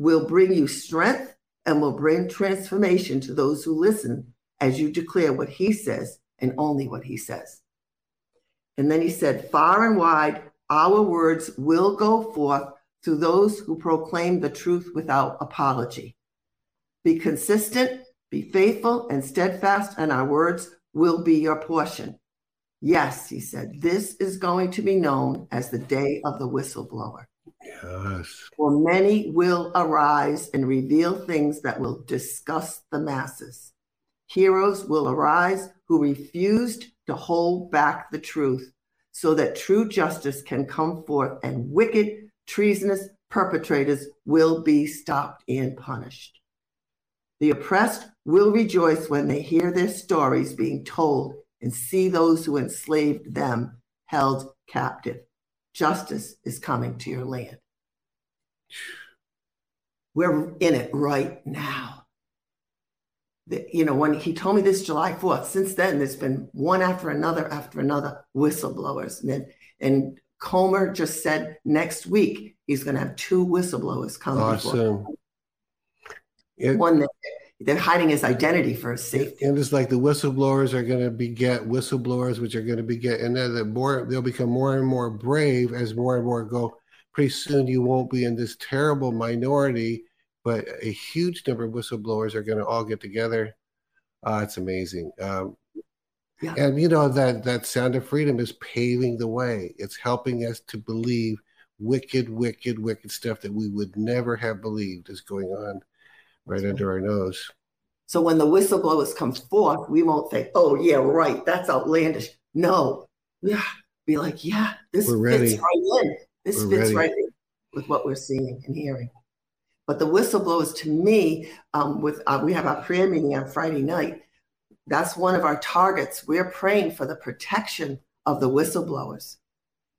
will bring you strength and will bring transformation to those who listen as you declare what he says and only what he says. And then he said, Far and wide, our words will go forth to those who proclaim the truth without apology. Be consistent, be faithful, and steadfast, and our words will be your portion. Yes, he said, this is going to be known as the day of the whistleblower. Yes. For many will arise and reveal things that will disgust the masses. Heroes will arise who refused to hold back the truth so that true justice can come forth and wicked, treasonous perpetrators will be stopped and punished. The oppressed will rejoice when they hear their stories being told and see those who enslaved them held captive. Justice is coming to your land. We're in it right now. The- you know, when he told me this July 4th, since then, there's been one after another after another whistleblowers. And, then, and Comer just said next week he's going to have two whistleblowers coming. Awesome. It, One that they're hiding his identity for safety. and it's like the whistleblowers are going to beget whistleblowers, which are going to beget, and then the more they'll become more and more brave as more and more go. Pretty soon, you won't be in this terrible minority, but a huge number of whistleblowers are going to all get together. Uh, it's amazing. Um, Yeah. And you know that that sound of freedom is paving the way. It's helping us to believe wicked, wicked, wicked stuff that we would never have believed is going on right under our nose. So when the whistleblowers come forth, we won't say, "Oh yeah, right, that's outlandish." No, yeah, be like, "Yeah, this We're fits ready. right in. This We're fits ready. right in with what we're seeing and hearing." But the whistleblowers, to me, um, with uh, we have our prayer meeting on Friday night. That's one of our targets. We're praying for the protection of the whistleblowers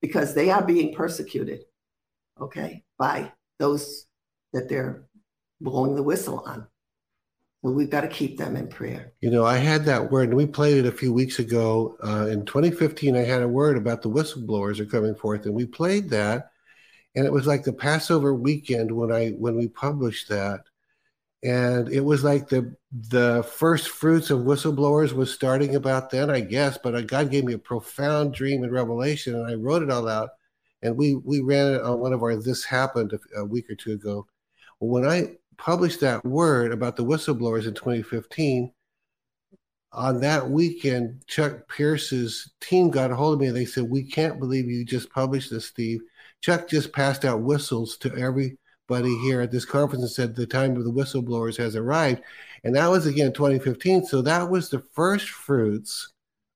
because they are being persecuted, okay, by those that they're blowing the whistle on. So we've got to keep them in prayer. You know, I had that word, and we played it a few weeks ago. Uh, in 2015, I had a word about the whistleblowers are coming forth, and we played that, and it was like the Passover weekend when I when we published that, and it was like the the first fruits of whistleblowers was starting about then, I guess. But uh, God gave me a profound dream and revelation, and I wrote it all out, and we we ran it on one of our This Happened a, a week or two ago. When I published that word about the whistleblowers in 2015 on that weekend, Chuck Pierce's team got a hold of me and they said, We can't believe you just published this, Steve. Chuck just passed out whistles to everybody here at this conference and said the time of the whistleblowers has arrived. And that was again 2015. So that was the first fruits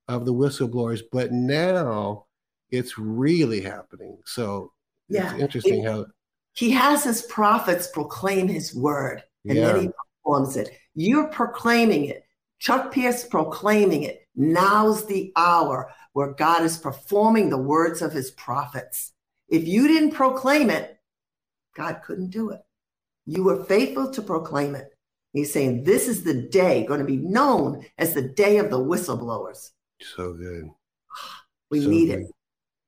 of the whistleblowers. But now it's really happening. So Yeah. it's interesting It- how, He has his prophets proclaim his word and Yeah. then he performs it. You're proclaiming it. Chuck Pierce proclaiming it. Now's the hour where God is performing the words of his prophets. If you didn't proclaim it, God couldn't do it. You were faithful to proclaim it. He's saying this is the day going to be known as the day of the whistleblowers. so good. We So need good. it.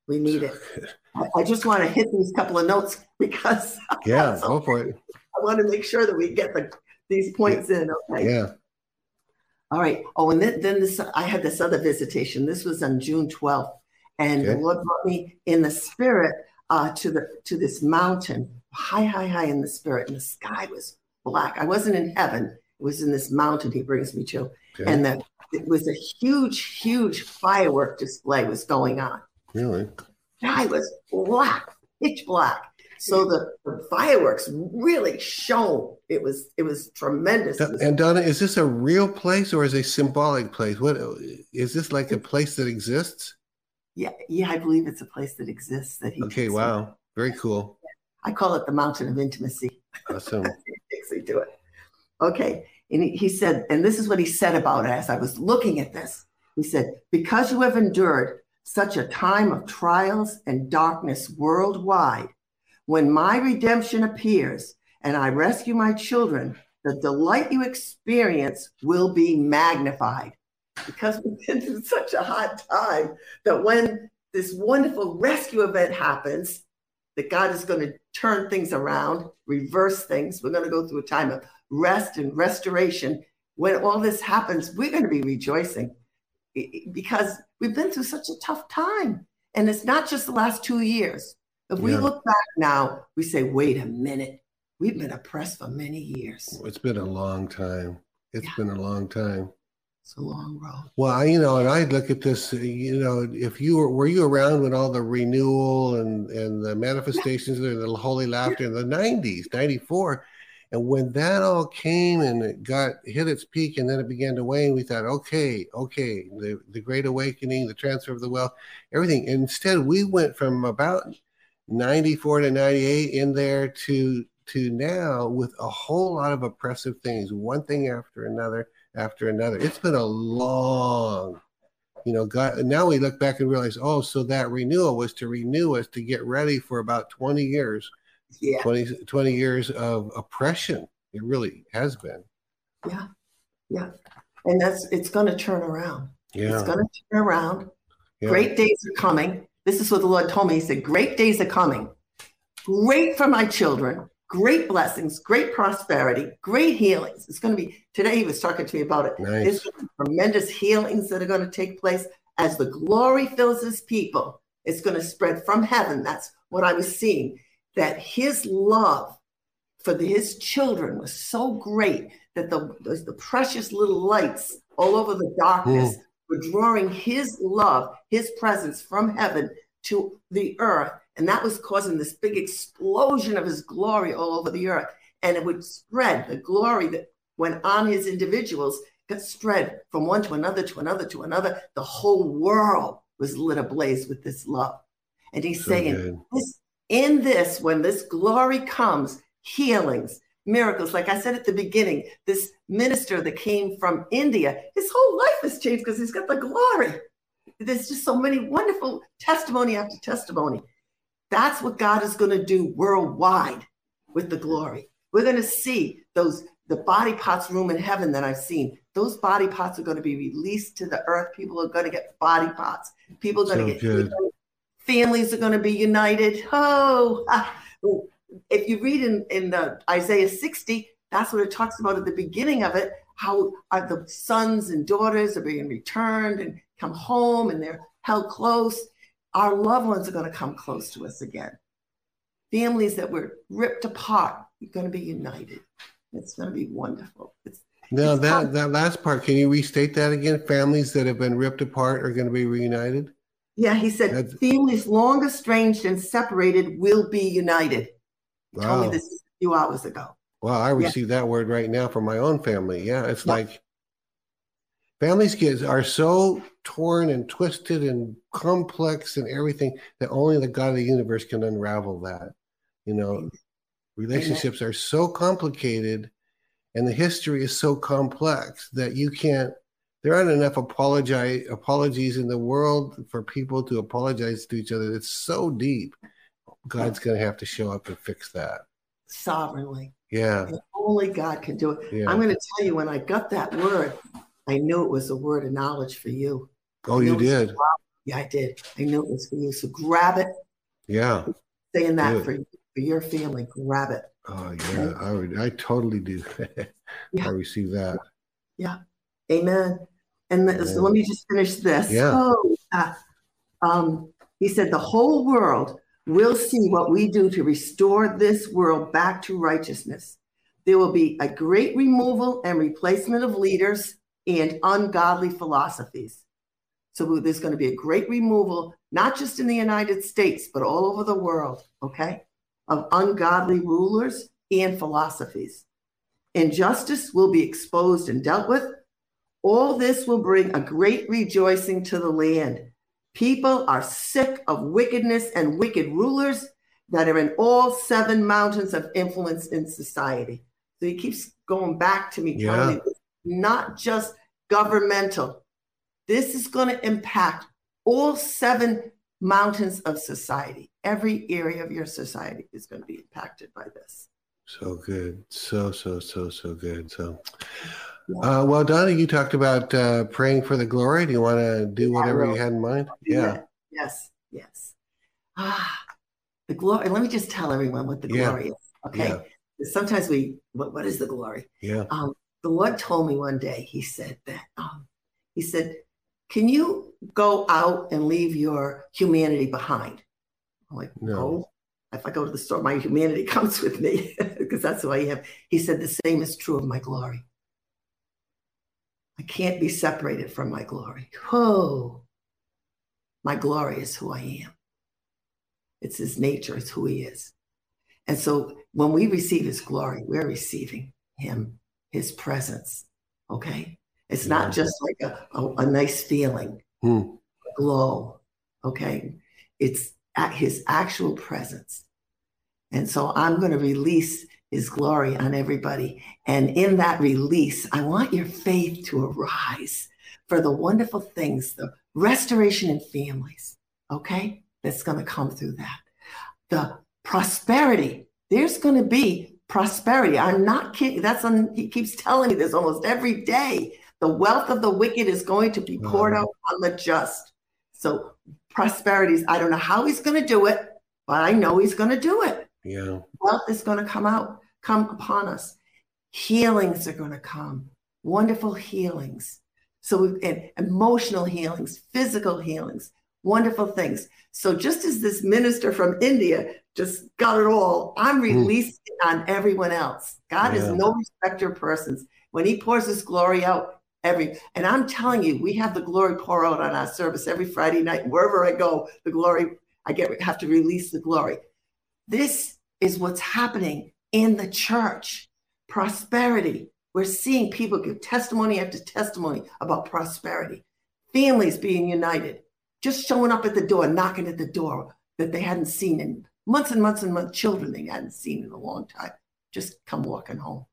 We need So it. good. I- just want to hit these couple of notes *laughs* because Yeah, So- *laughs* go for it. I want to make sure that we get the, these points in. Okay. Yeah. All right. Oh, and then, then this, I had this other visitation. This was on June 12th. And the Lord brought me in the spirit uh, to the to this mountain, high, high, high in the spirit. And the sky was black. I wasn't in heaven. It was in this mountain he brings me to. Okay. And the, it was a huge, huge firework display was going on. really? Sky was black, pitch black. So the, the fireworks really shone. It was it was tremendous. And Donna, is this a real place or is it a symbolic place? What is this like a place that exists? yeah, yeah, I believe it's a place that exists. That he Okay, wow, very cool, I call it the mountain of intimacy. awesome. takes me to it. Okay, and he, he said, and this is what he said about it as I was looking at this. He said, "Because you have endured such a time of trials and darkness worldwide, when my redemption appears and I rescue my children, the delight you experience will be magnified. Because we've been through such a hard time that when this wonderful rescue event happens, that God is going to turn things around, reverse things. We're going to go through a time of rest and restoration. When all this happens, we're going to be rejoicing because we've been through such a tough time. And it's not just the last two years. If we Yeah. look back now, we say, wait a minute, we've been oppressed for many years. It's been a long time. It's Yeah. been a long time. It's a long road. Well, I, you know, and I look at this, uh, you know, if you were, were you around when all the renewal and, and the manifestations and the holy laughter in the 90s, 94, and when that all came and it got hit its peak and then it began to wane, we thought, okay, okay, the, the great awakening, the transfer of the wealth, everything. Instead, we went from about 94 to 98 in there to to now with a whole lot of oppressive things, one thing after another after another. It's been a long, you know, God, now we look back and realize, oh, so that renewal was to renew us to get ready for about 20 years, Yeah. 20, 20 years of oppression. It really has been. Yeah. Yeah. And that's, it's going to turn around. Yeah. It's going to turn around. yeah. Great days are coming. This is what the Lord told me. He said, Great days are coming. Great for my children. Great blessings, great prosperity, great healings. It's going to be, today he was talking to me about it. Nice. There's tremendous healings that are going to take place as the glory fills his people. It's going to spread from heaven. That's what I was seeing. That his love for the, his children was so great that the, the, precious little lights all over the darkness mm. were drawing his love, his presence from heaven to the earth. And that was causing this big explosion of his glory all over the earth. and it would spread the glory that went on his individuals got spread from one to another to another to another. The whole world was lit ablaze with this love. And he's so saying, this, in this, when this glory comes, healings, miracles. Like I said at the beginning, this minister that came from India, his whole life has changed because he's got the glory. There's just so many wonderful testimony after testimony. That's what God is going to do worldwide with the glory. We're going to see those the body pots room in heaven that I've seen. Those body pots are going to be released to the earth. People are going to get body pots. People are going so to get good. Families are going to be united. Oh, ah. if you read in, in the Isaiah 60, that's what it talks about at the beginning of it, how are the sons and daughters are being returned and come home and they're held close. Our loved ones are going to come close to us again. Families that were ripped apart are going to be united. It's going to be wonderful. It's, now it's that, that last part, can you restate that again? Families that have been ripped apart are going to be reunited? Yeah, he said That's... families long estranged and separated will be united. Wow. told me this a few hours ago. Well, I received yeah. that word right now from my own family. Yeah, it's yeah. like families kids are so torn and twisted and complex and everything that only the God of the universe can unravel that. You know, relationships Amen. are so complicated and the history is so complex that you can't there aren't enough apologize apologies in the world for people to apologize to each other. It's so deep. God's going to have to show up and fix that sovereignly. Yeah. And only God can do it. Yeah. I'm going to tell you, when I got that word, I knew it was a word of knowledge for you. Oh, you did? Yeah, I did. I knew it was for you. So grab it. Yeah. saying that for, for your family. Grab it. Oh, yeah. Okay? I would. I totally do. *laughs* yeah. I receive that. Yeah. Amen. And the, so let me just finish this. Yeah. Oh, uh, um, he said, the whole world We'll see what we do to restore this world back to righteousness. There will be a great removal and replacement of leaders and ungodly philosophies. So there's going to be a great removal, not just in the United States, but all over the world, okay, of ungodly rulers and philosophies. Injustice will be exposed and dealt with. All this will bring a great rejoicing to the land People are sick of wickedness and wicked rulers that are in all seven mountains of influence in society. So he keeps going back to me, yeah. telling me not just governmental. This is going to impact all seven mountains of society. Every area of your society is going to be impacted by this. So good. So, so, so, so good. So, uh, well, Donna, you talked about uh, praying for the glory. Do you want to do whatever you had in mind? Yeah. Yes. Yes. Ah, the glory. Let me just tell everyone what the glory yeah. is. Okay. Yeah. Sometimes we, what, what is the glory? Yeah. Um, the Lord told me one day, He said that, um, He said, Can you go out and leave your humanity behind? I'm like, no. If I go to the store, my humanity *laughs* comes with me *laughs* because that's who I am. He said, The same is true of my glory. I can't be separated from my glory. Oh, my glory is who I am. It's his nature, it's who he is. And so when we receive his glory, we're receiving him, his presence. Okay. It's yeah. not just like a, a, a nice feeling, hmm. glow. Okay. It's his actual presence. And so I'm going to release his glory on everybody. And in that release, I want your faith to arise for the wonderful things, the restoration in families, okay? That's going to come through that. The prosperity, there's going to be prosperity. I'm not kidding. That's on, he keeps telling me this almost every day. The wealth of the wicked is going to be poured out on the just. So prosperities, I don't know how he's going to do it, but I know he's going to do it. Yeah. Wealth is going to come out, come upon us. Healings are going to come, wonderful healings. So, and emotional healings, physical healings, wonderful things. So, just as this minister from India just got it all, I'm hmm. releasing mm. on everyone else. God yeah. is no respecter of persons. When He pours His glory out, every and I'm telling you, we have the glory pour out on our service every Friday night. Wherever I go, the glory I get have to release the glory. This is what's happening in the church. Prosperity. We're seeing people give testimony after testimony about prosperity. Families being united, just showing up at the door, knocking at the door that they hadn't seen in months and months and months, children they hadn't seen in a long time, just come walking home.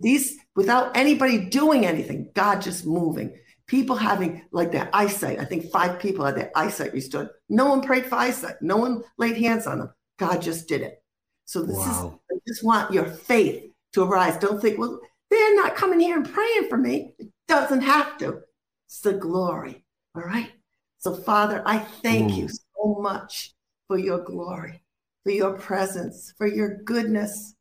These, without anybody doing anything, God just moving. People having like their eyesight. I think five people had their eyesight restored. No one prayed for eyesight. No one laid hands on them. God just did it. So this wow. is, I just want your faith to arise. Don't think, well, they're not coming here and praying for me. It doesn't have to. It's the glory. All right. So, Father, I thank mm. you so much for your glory, for your presence, for your goodness.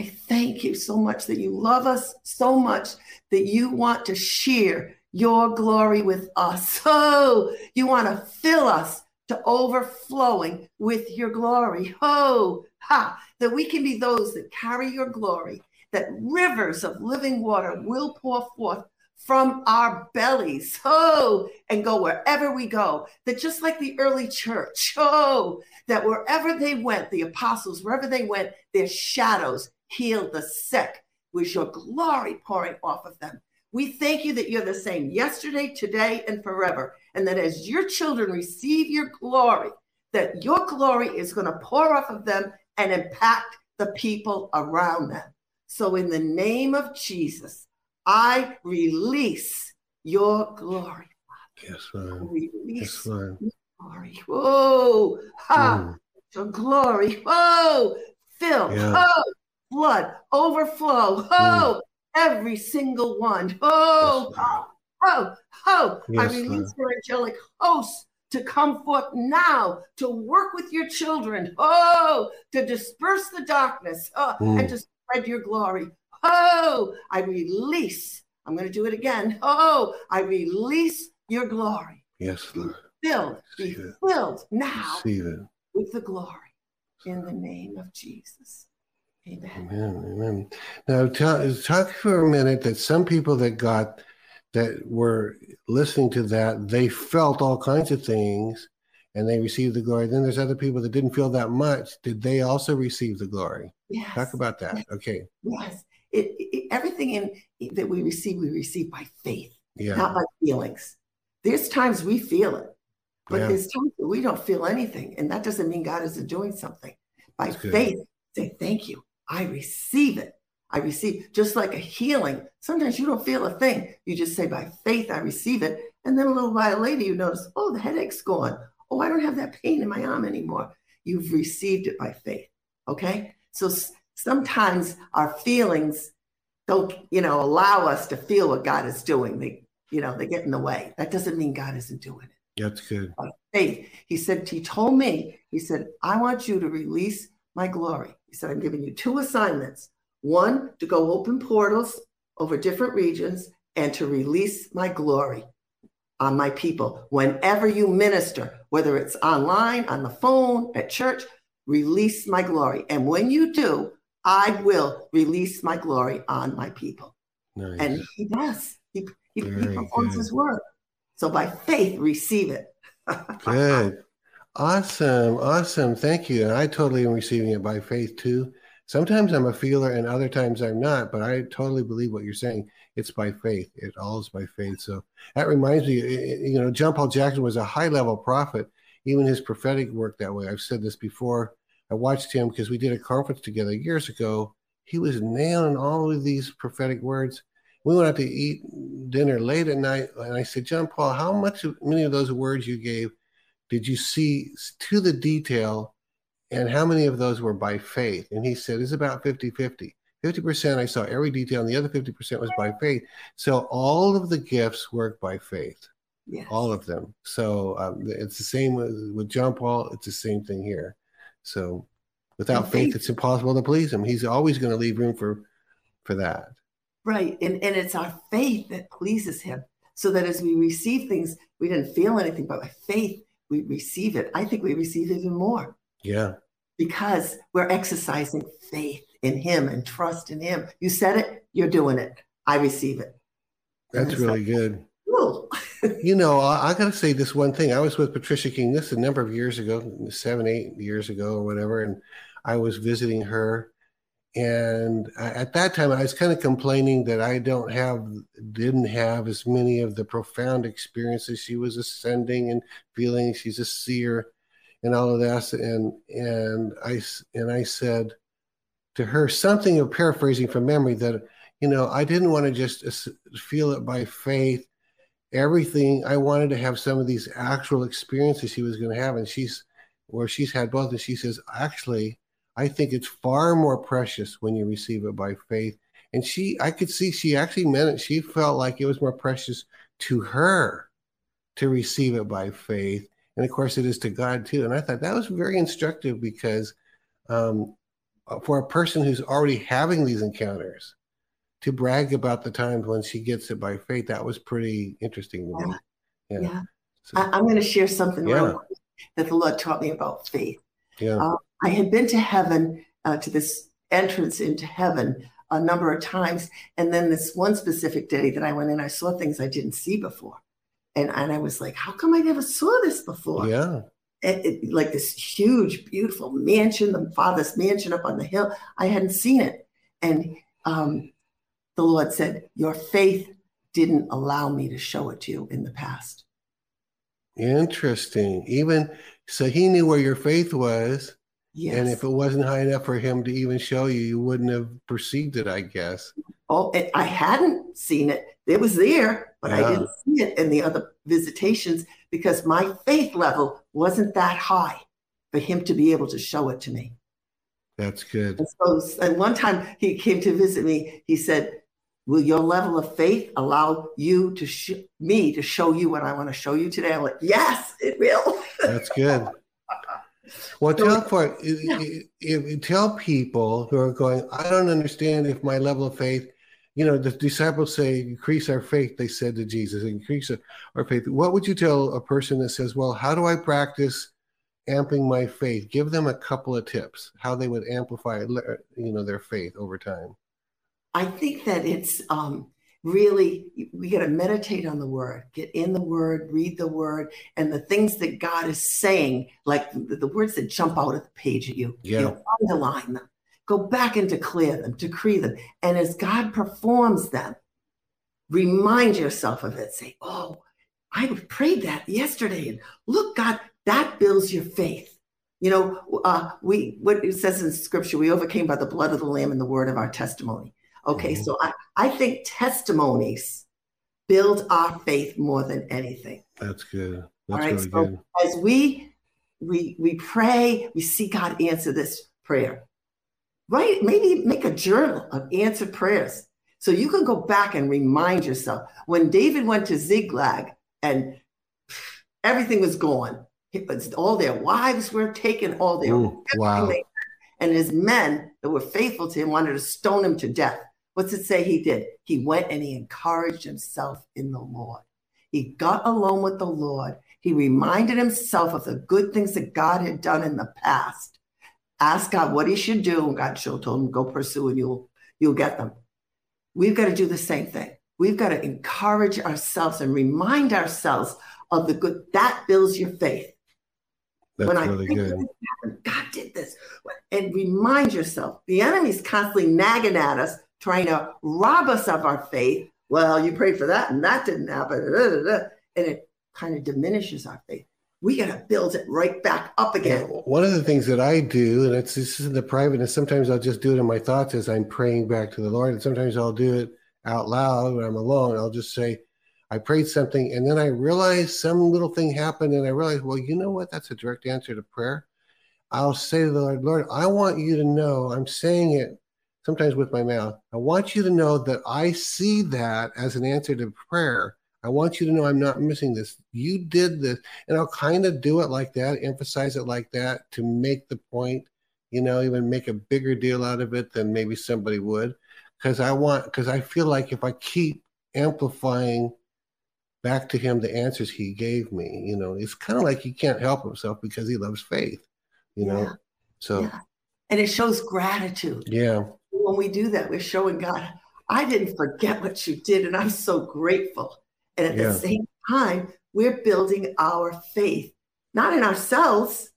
I thank you so much that you love us so much that you want to share your glory with us. *laughs* Oh, you want to fill us to overflowing with your glory. Oh, ha, that we can be those that carry your glory, that rivers of living water will pour forth from our bellies, oh, and go wherever we go. That just like the early church, *laughs* oh, that wherever they went, the apostles, wherever they went, their shadows healed the sick with your glory pouring off of them. We thank you that you're the same yesterday, today, and forever. And that as your children receive your glory, that your glory is going to pour off of them and impact the people around them. So, in the name of Jesus, I release your glory. Yes, Lord. Release yes, Lord. glory. Whoa. Ha. Mm. Your glory. Whoa. Fill. Yeah. Oh. Blood. Overflow. Oh. Mm. Every single one. Oh. Yes, oh. Oh. Oh. Yes, I release your angelic hosts to come forth now to work with your children. Oh, to disperse the darkness oh, mm. and to spread your glory. Oh, I release. I'm going to do it again. Oh, I release your glory. Yes, Lord. Filled, be filled now with the glory in the name of Jesus. Amen. Amen. Amen. Now, tell, talk for a minute that some people that got that were listening to that, they felt all kinds of things and they received the glory. Then there's other people that didn't feel that much. Did they also receive the glory? Yes. Talk about that. Okay. Yes. It, it, everything in that we receive, we receive by faith, yeah. not by feelings. There's times we feel it, but yeah. there's times that we don't feel anything, and that doesn't mean God isn't doing something. By faith, say thank you. I receive it. I receive just like a healing. Sometimes you don't feel a thing. You just say by faith, I receive it, and then a little while later, you notice, oh, the headache's gone. Oh, I don't have that pain in my arm anymore. You've received it by faith. Okay, so sometimes our feelings don't, you know, allow us to feel what God is doing. They, you know, they get in the way. That doesn't mean God isn't doing it. That's good. By faith. He said, He told me, He said, I want you to release my glory. He said, I'm giving you two assignments one, to go open portals over different regions and to release my glory on my people. Whenever you minister, whether it's online, on the phone, at church, release my glory. And when you do, I will release my glory on my people. Nice. And he does. He, he, he performs good. his word. So by faith, receive it. *laughs* good. Awesome. Awesome. Thank you. And I totally am receiving it by faith too. Sometimes I'm a feeler and other times I'm not, but I totally believe what you're saying. It's by faith. It all is by faith. So that reminds me, you know, John Paul Jackson was a high level prophet. Even his prophetic work that way. I've said this before I watched him because we did a conference together years ago. He was nailing all of these prophetic words. We went out to eat dinner late at night, and I said, John Paul, how much many of those words you gave did you see to the detail, and how many of those were by faith? And he said, it's about 50 50. 50% I saw every detail, and the other 50% was by faith. So all of the gifts work by faith. Yes. All of them. So um, it's the same with, with John Paul. It's the same thing here. So without faith, faith, it's impossible to please him. He's always going to leave room for for that. Right. And and it's our faith that pleases him. So that as we receive things, we didn't feel anything, but by faith, we receive it. I think we receive even more. Yeah. Because we're exercising faith in him and trust in him. You said it, you're doing it. I receive it. That's really like, good. Cool. *laughs* you know, I, I got to say this one thing. I was with Patricia King this a number of years ago, seven, eight years ago, or whatever, and I was visiting her and at that time i was kind of complaining that i don't have didn't have as many of the profound experiences she was ascending and feeling she's a seer and all of that and and i and i said to her something of paraphrasing from memory that you know i didn't want to just feel it by faith. Everything i wanted to have some of these actual experiences she was going to have. And she's where she's had both. And she says actually I think it's far more precious when you receive it by faith. And she, I could see she actually meant it. She felt like it was more precious to her to receive it by faith. And of course, it is to God too. And I thought that was very instructive because um, for a person who's already having these encounters, to brag about the times when she gets it by faith, that was pretty interesting to me. Yeah. yeah. So, I, am going to share something yeah. that the Lord taught me about faith. Yeah. Uh, I had been to heaven, uh, to this entrance into heaven a number of times. And then this one specific day that I went in, I saw things I didn't see before. And, and I was like, how come I never saw this before? Yeah. It, it, like this huge, beautiful mansion, the father's mansion up on the hill. I hadn't seen it. And um, the Lord said, Your faith didn't allow me to show it to you in the past. Interesting. Even so, he knew where your faith was Yes. And if it wasn't high enough for him to even show you, you wouldn't have perceived it, I guess. Oh, I hadn't seen it. It was there, but. I didn't see it in the other visitations because my faith level wasn't that high for him to be able to show it to me. That's good. And, so, and one time he came to visit me, he said, Will your level of faith allow you to sh- me to show you what I want to show you today? I'm like, Yes, it will. *laughs* That's good. Well, tell for tell people who are going. I don't understand if my level of faith. You know, the disciples say, "Increase our faith." They said to Jesus, "Increase our faith." What would you tell a person that says, "Well, how do I practice amping my faith?" Give them a couple of tips how they would amplify, you know, their faith over time. I think that it's um, really we got to meditate on the word get in the word read the word and the things that god is saying like the, the words that jump out at the page at you yeah. you know, underline them. Go back and declare them decree them. And as god performs them remind yourself of it. Say oh i prayed that yesterday and look god that builds your faith. You know uh, we what it says in scripture we overcame by the blood of the lamb and the word of our testimony Okay, mm-hmm. so I, I think testimonies build our faith more than anything. That's good. That's All right, really so good. as we we we pray, we see God answer this prayer. Right? Maybe make a journal of answered prayers. So you can go back and remind yourself when David went to Ziklag and everything was gone. It was, All their wives were taken, all their Ooh, wow. and his men that were faithful to him wanted to stone him to death. What's it say he did? He went and he encouraged himself in the Lord. He got alone with the Lord. He reminded himself of the good things that God had done in the past. Asked God what he should do, and God shall told him, "Go pursue, and you'll you'll get them." We've got to do the same thing. We've got to encourage ourselves and remind ourselves of the good that builds your faith. That's when I really good. God did this, and remind yourself. The enemy's constantly nagging at us trying to rob us of our faith. Well, you prayed for that and that didn't happen. And it kind of diminishes our faith. We got to build it right back up again. Yeah, one of the things that I do, and it's this is in the private, and sometimes I'll just do it in my thoughts as I'm praying back to the Lord, and sometimes I'll do it out loud when I'm alone. I'll just say, I prayed something, and then I realize some little thing happened, and I realize, well, you know what? That's a direct answer to prayer. I'll say to the Lord, Lord, I want you to know I'm saying it sometimes with my mouth. I want you to know that I see that as an answer to prayer. I want you to know I'm not missing this. You did this. And I'll kind of do it like that, emphasize it like that to make the point, you know, even make a bigger deal out of it than maybe somebody would. Because I want, because I feel like if I keep amplifying back to him the answers he gave me, you know, it's kind of like he can't help himself because he loves faith, you know. So, yeah. and it shows gratitude. Yeah when we do that, we're showing God, I didn't forget what you did, and I'm so grateful. And at yeah. the same time, we're building our faith, not in ourselves,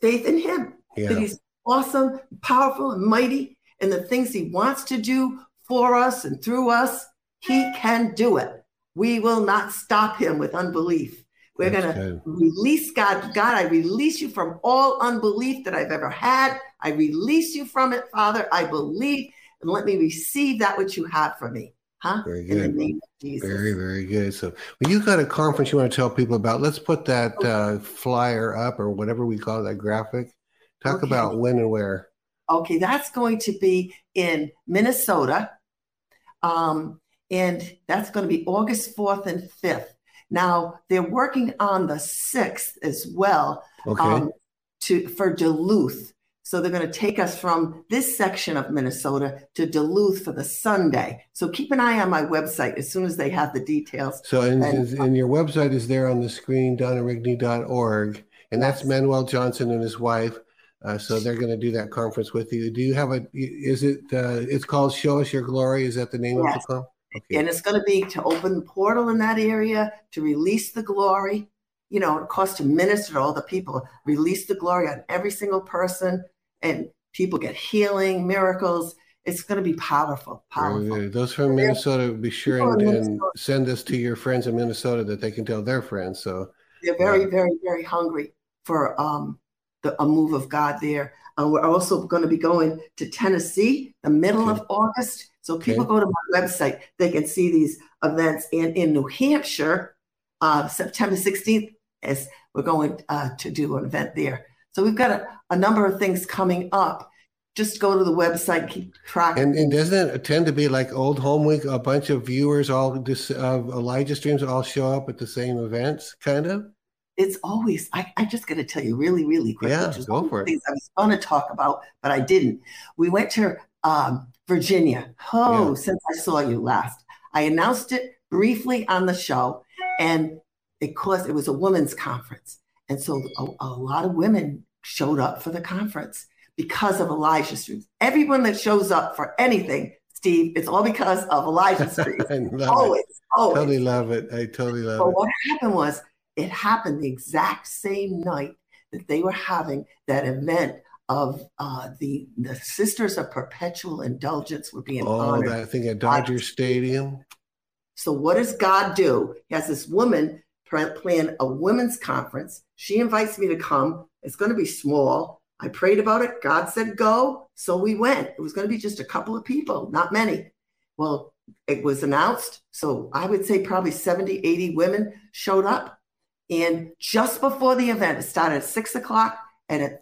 faith in Him. Yeah. That He's awesome, powerful, and mighty, and the things He wants to do for us and through us, He can do it. We will not stop Him with unbelief. We're going to release God. God, I release you from all unbelief that I've ever had. I release you from it, Father. I believe, and let me receive that which you have for me. Huh? Very good. Very, very good. So, well, you got a conference you want to tell people about. Let's put that uh, flyer up or whatever we call that graphic. Talk okay. about when and where. Okay, that's going to be in Minnesota. Um, and that's going to be August 4th and 5th. Now, they're working on the 6th as well okay. um, to for Duluth. So they're going to take us from this section of Minnesota to Duluth for the Sunday. So keep an eye on my website as soon as they have the details. So and, and, and your website is there on the screen, donnarigney.org. And that's Manuel Johnson and his wife. Uh, so they're going to do that conference with you. Do you have a? Is it? Uh, it's called "Show Us Your Glory." Is that the name yes. of the conference? Okay. And it's going to be to open the portal in that area to release the glory. You know, it costs to minister to all the people, release the glory on every single person and people get healing, miracles. It's going to be powerful. Powerful. Those from Minnesota, be sure and, and, send this to your friends in Minnesota that they can tell their friends. So they're very, yeah. very, very hungry for um, the, a move of God there. Uh, we're also going to be going to Tennessee the middle okay. of August. So people okay. go to my website, they can see these events. And in New Hampshire, uh, September 16th, as we're going uh, to do an event there. So we've got a, a number of things coming up. Just go to the website, keep track. And, and doesn't it tend to be like old home week? A bunch of viewers, all this of Elijah streams, all show up at the same events, kind of. It's always. I, I just got to tell you really, really quick. Yeah, go for it. Things I was going to talk about, but I didn't. We went to um, Virginia. Oh, yeah. since I saw you last, I announced it briefly on the show, and because it was a women's conference, and so a, a lot of women showed up for the conference because of Elijah Streams. Everyone that shows up for anything, Steve, it's all because of Elijah Streams. *laughs* always, it. always. Totally love it. I totally love but it. But what happened was it happened the exact same night that they were having that event of uh, the the Sisters of Perpetual Indulgence were being oh, honored. that thing at Dodger Stadium. So what does God do? He has this woman plan a women's conference. She invites me to come. It's going to be small. I prayed about it. God said go. So we went. It was going to be just a couple of people, not many. Well, it was announced. So I would say probably 70, 80 women showed up. And just before the event, it started at six o'clock and it,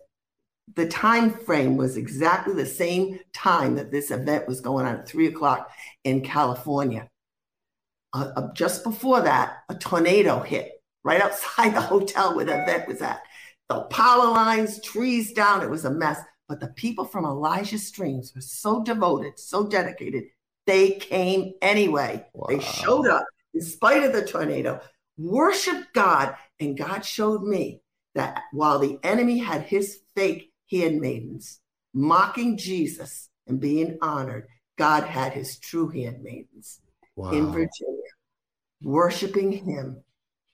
the time frame was exactly the same time that this event was going on at three o'clock in California uh, uh, just before that, a tornado hit right outside *laughs* the hotel where the event was at. The power lines, trees down, it was a mess. But the people from Elijah Streams were so devoted, so dedicated, they came anyway. Wow. They showed up in spite of the tornado, worshiped God, and God showed me that while the enemy had his fake handmaidens mocking Jesus and being honored, God had his true handmaidens wow. in Virginia, worshiping him,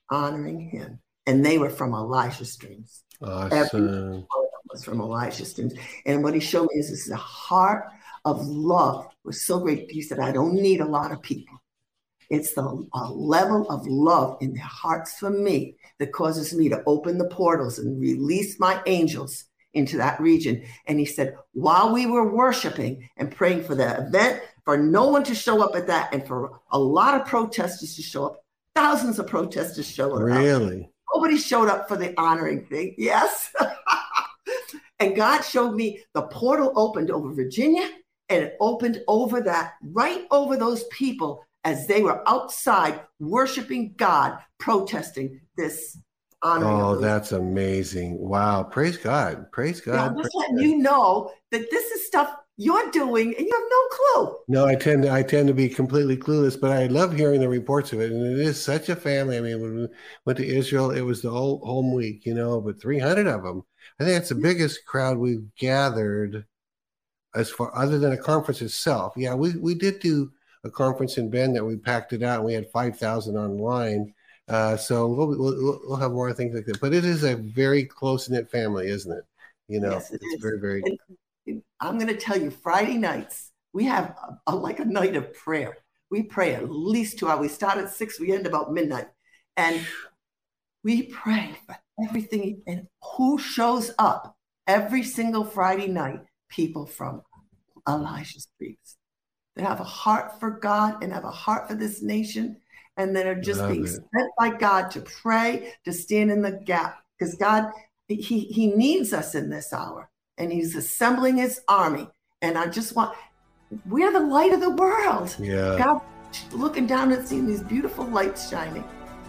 honoring him. And they were from Elijah Streams. Awesome. was from Elijah Streams. And what he showed me is this is a heart of love was so great. He said, I don't need a lot of people. It's the level of love in their hearts for me that causes me to open the portals and release my angels into that region. And he said, while we were worshiping and praying for the event, for no one to show up at that, and for a lot of protesters to show up, thousands of protesters showed up. Really? Nobody showed up for the honoring thing. Yes. *laughs* and God showed me the portal opened over Virginia and it opened over that, right over those people as they were outside worshiping God, protesting this Oh, that's amazing. Wow. Praise God. Praise God. Yeah, I'm just letting you know that this is stuff you're doing and you have no clue. No, I tend to I tend to be completely clueless, but I love hearing the reports of it. And it is such a family. I mean, when we went to Israel, it was the whole home week, you know, but 300 of them. I think it's the biggest crowd we've gathered as far other than a conference itself. Yeah, we we did do a conference in Bend that we packed it out and we had 5,000 online uh, so we'll, we'll, we'll have more things like that. But it is a very close knit family, isn't it? You know, yes, it it's is. very very. And, I'm going to tell you, Friday nights, we have a, a, like a night of prayer. We pray at least two hours. We start at six, we end about midnight. And we pray for everything. And who shows up every single Friday night? People from Elijah's Streams. They have a heart for God and have a heart for this nation. And that are just Love being it. sent by God to pray, to stand in the gap. Because God, he, he needs us in this hour. And he's assembling his army. And I just want, we're the light of the world. Yeah. God looking down and seeing these beautiful lights shining.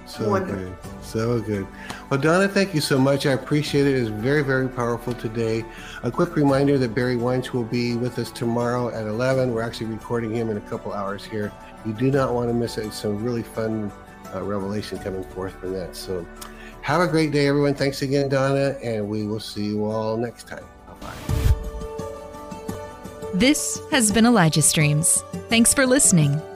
So Wonderful. good. So good. Well, Donna, thank you so much. I appreciate it. It's very, very powerful today. A quick reminder that Barry Wines will be with us tomorrow at 11. We're actually recording him in a couple hours here. You do not want to miss it. It's some really fun uh, revelation coming forth from that. So have a great day, everyone. Thanks again, Donna, and we will see you all next time. Bye bye. This has been Elijah Streams. Thanks for listening.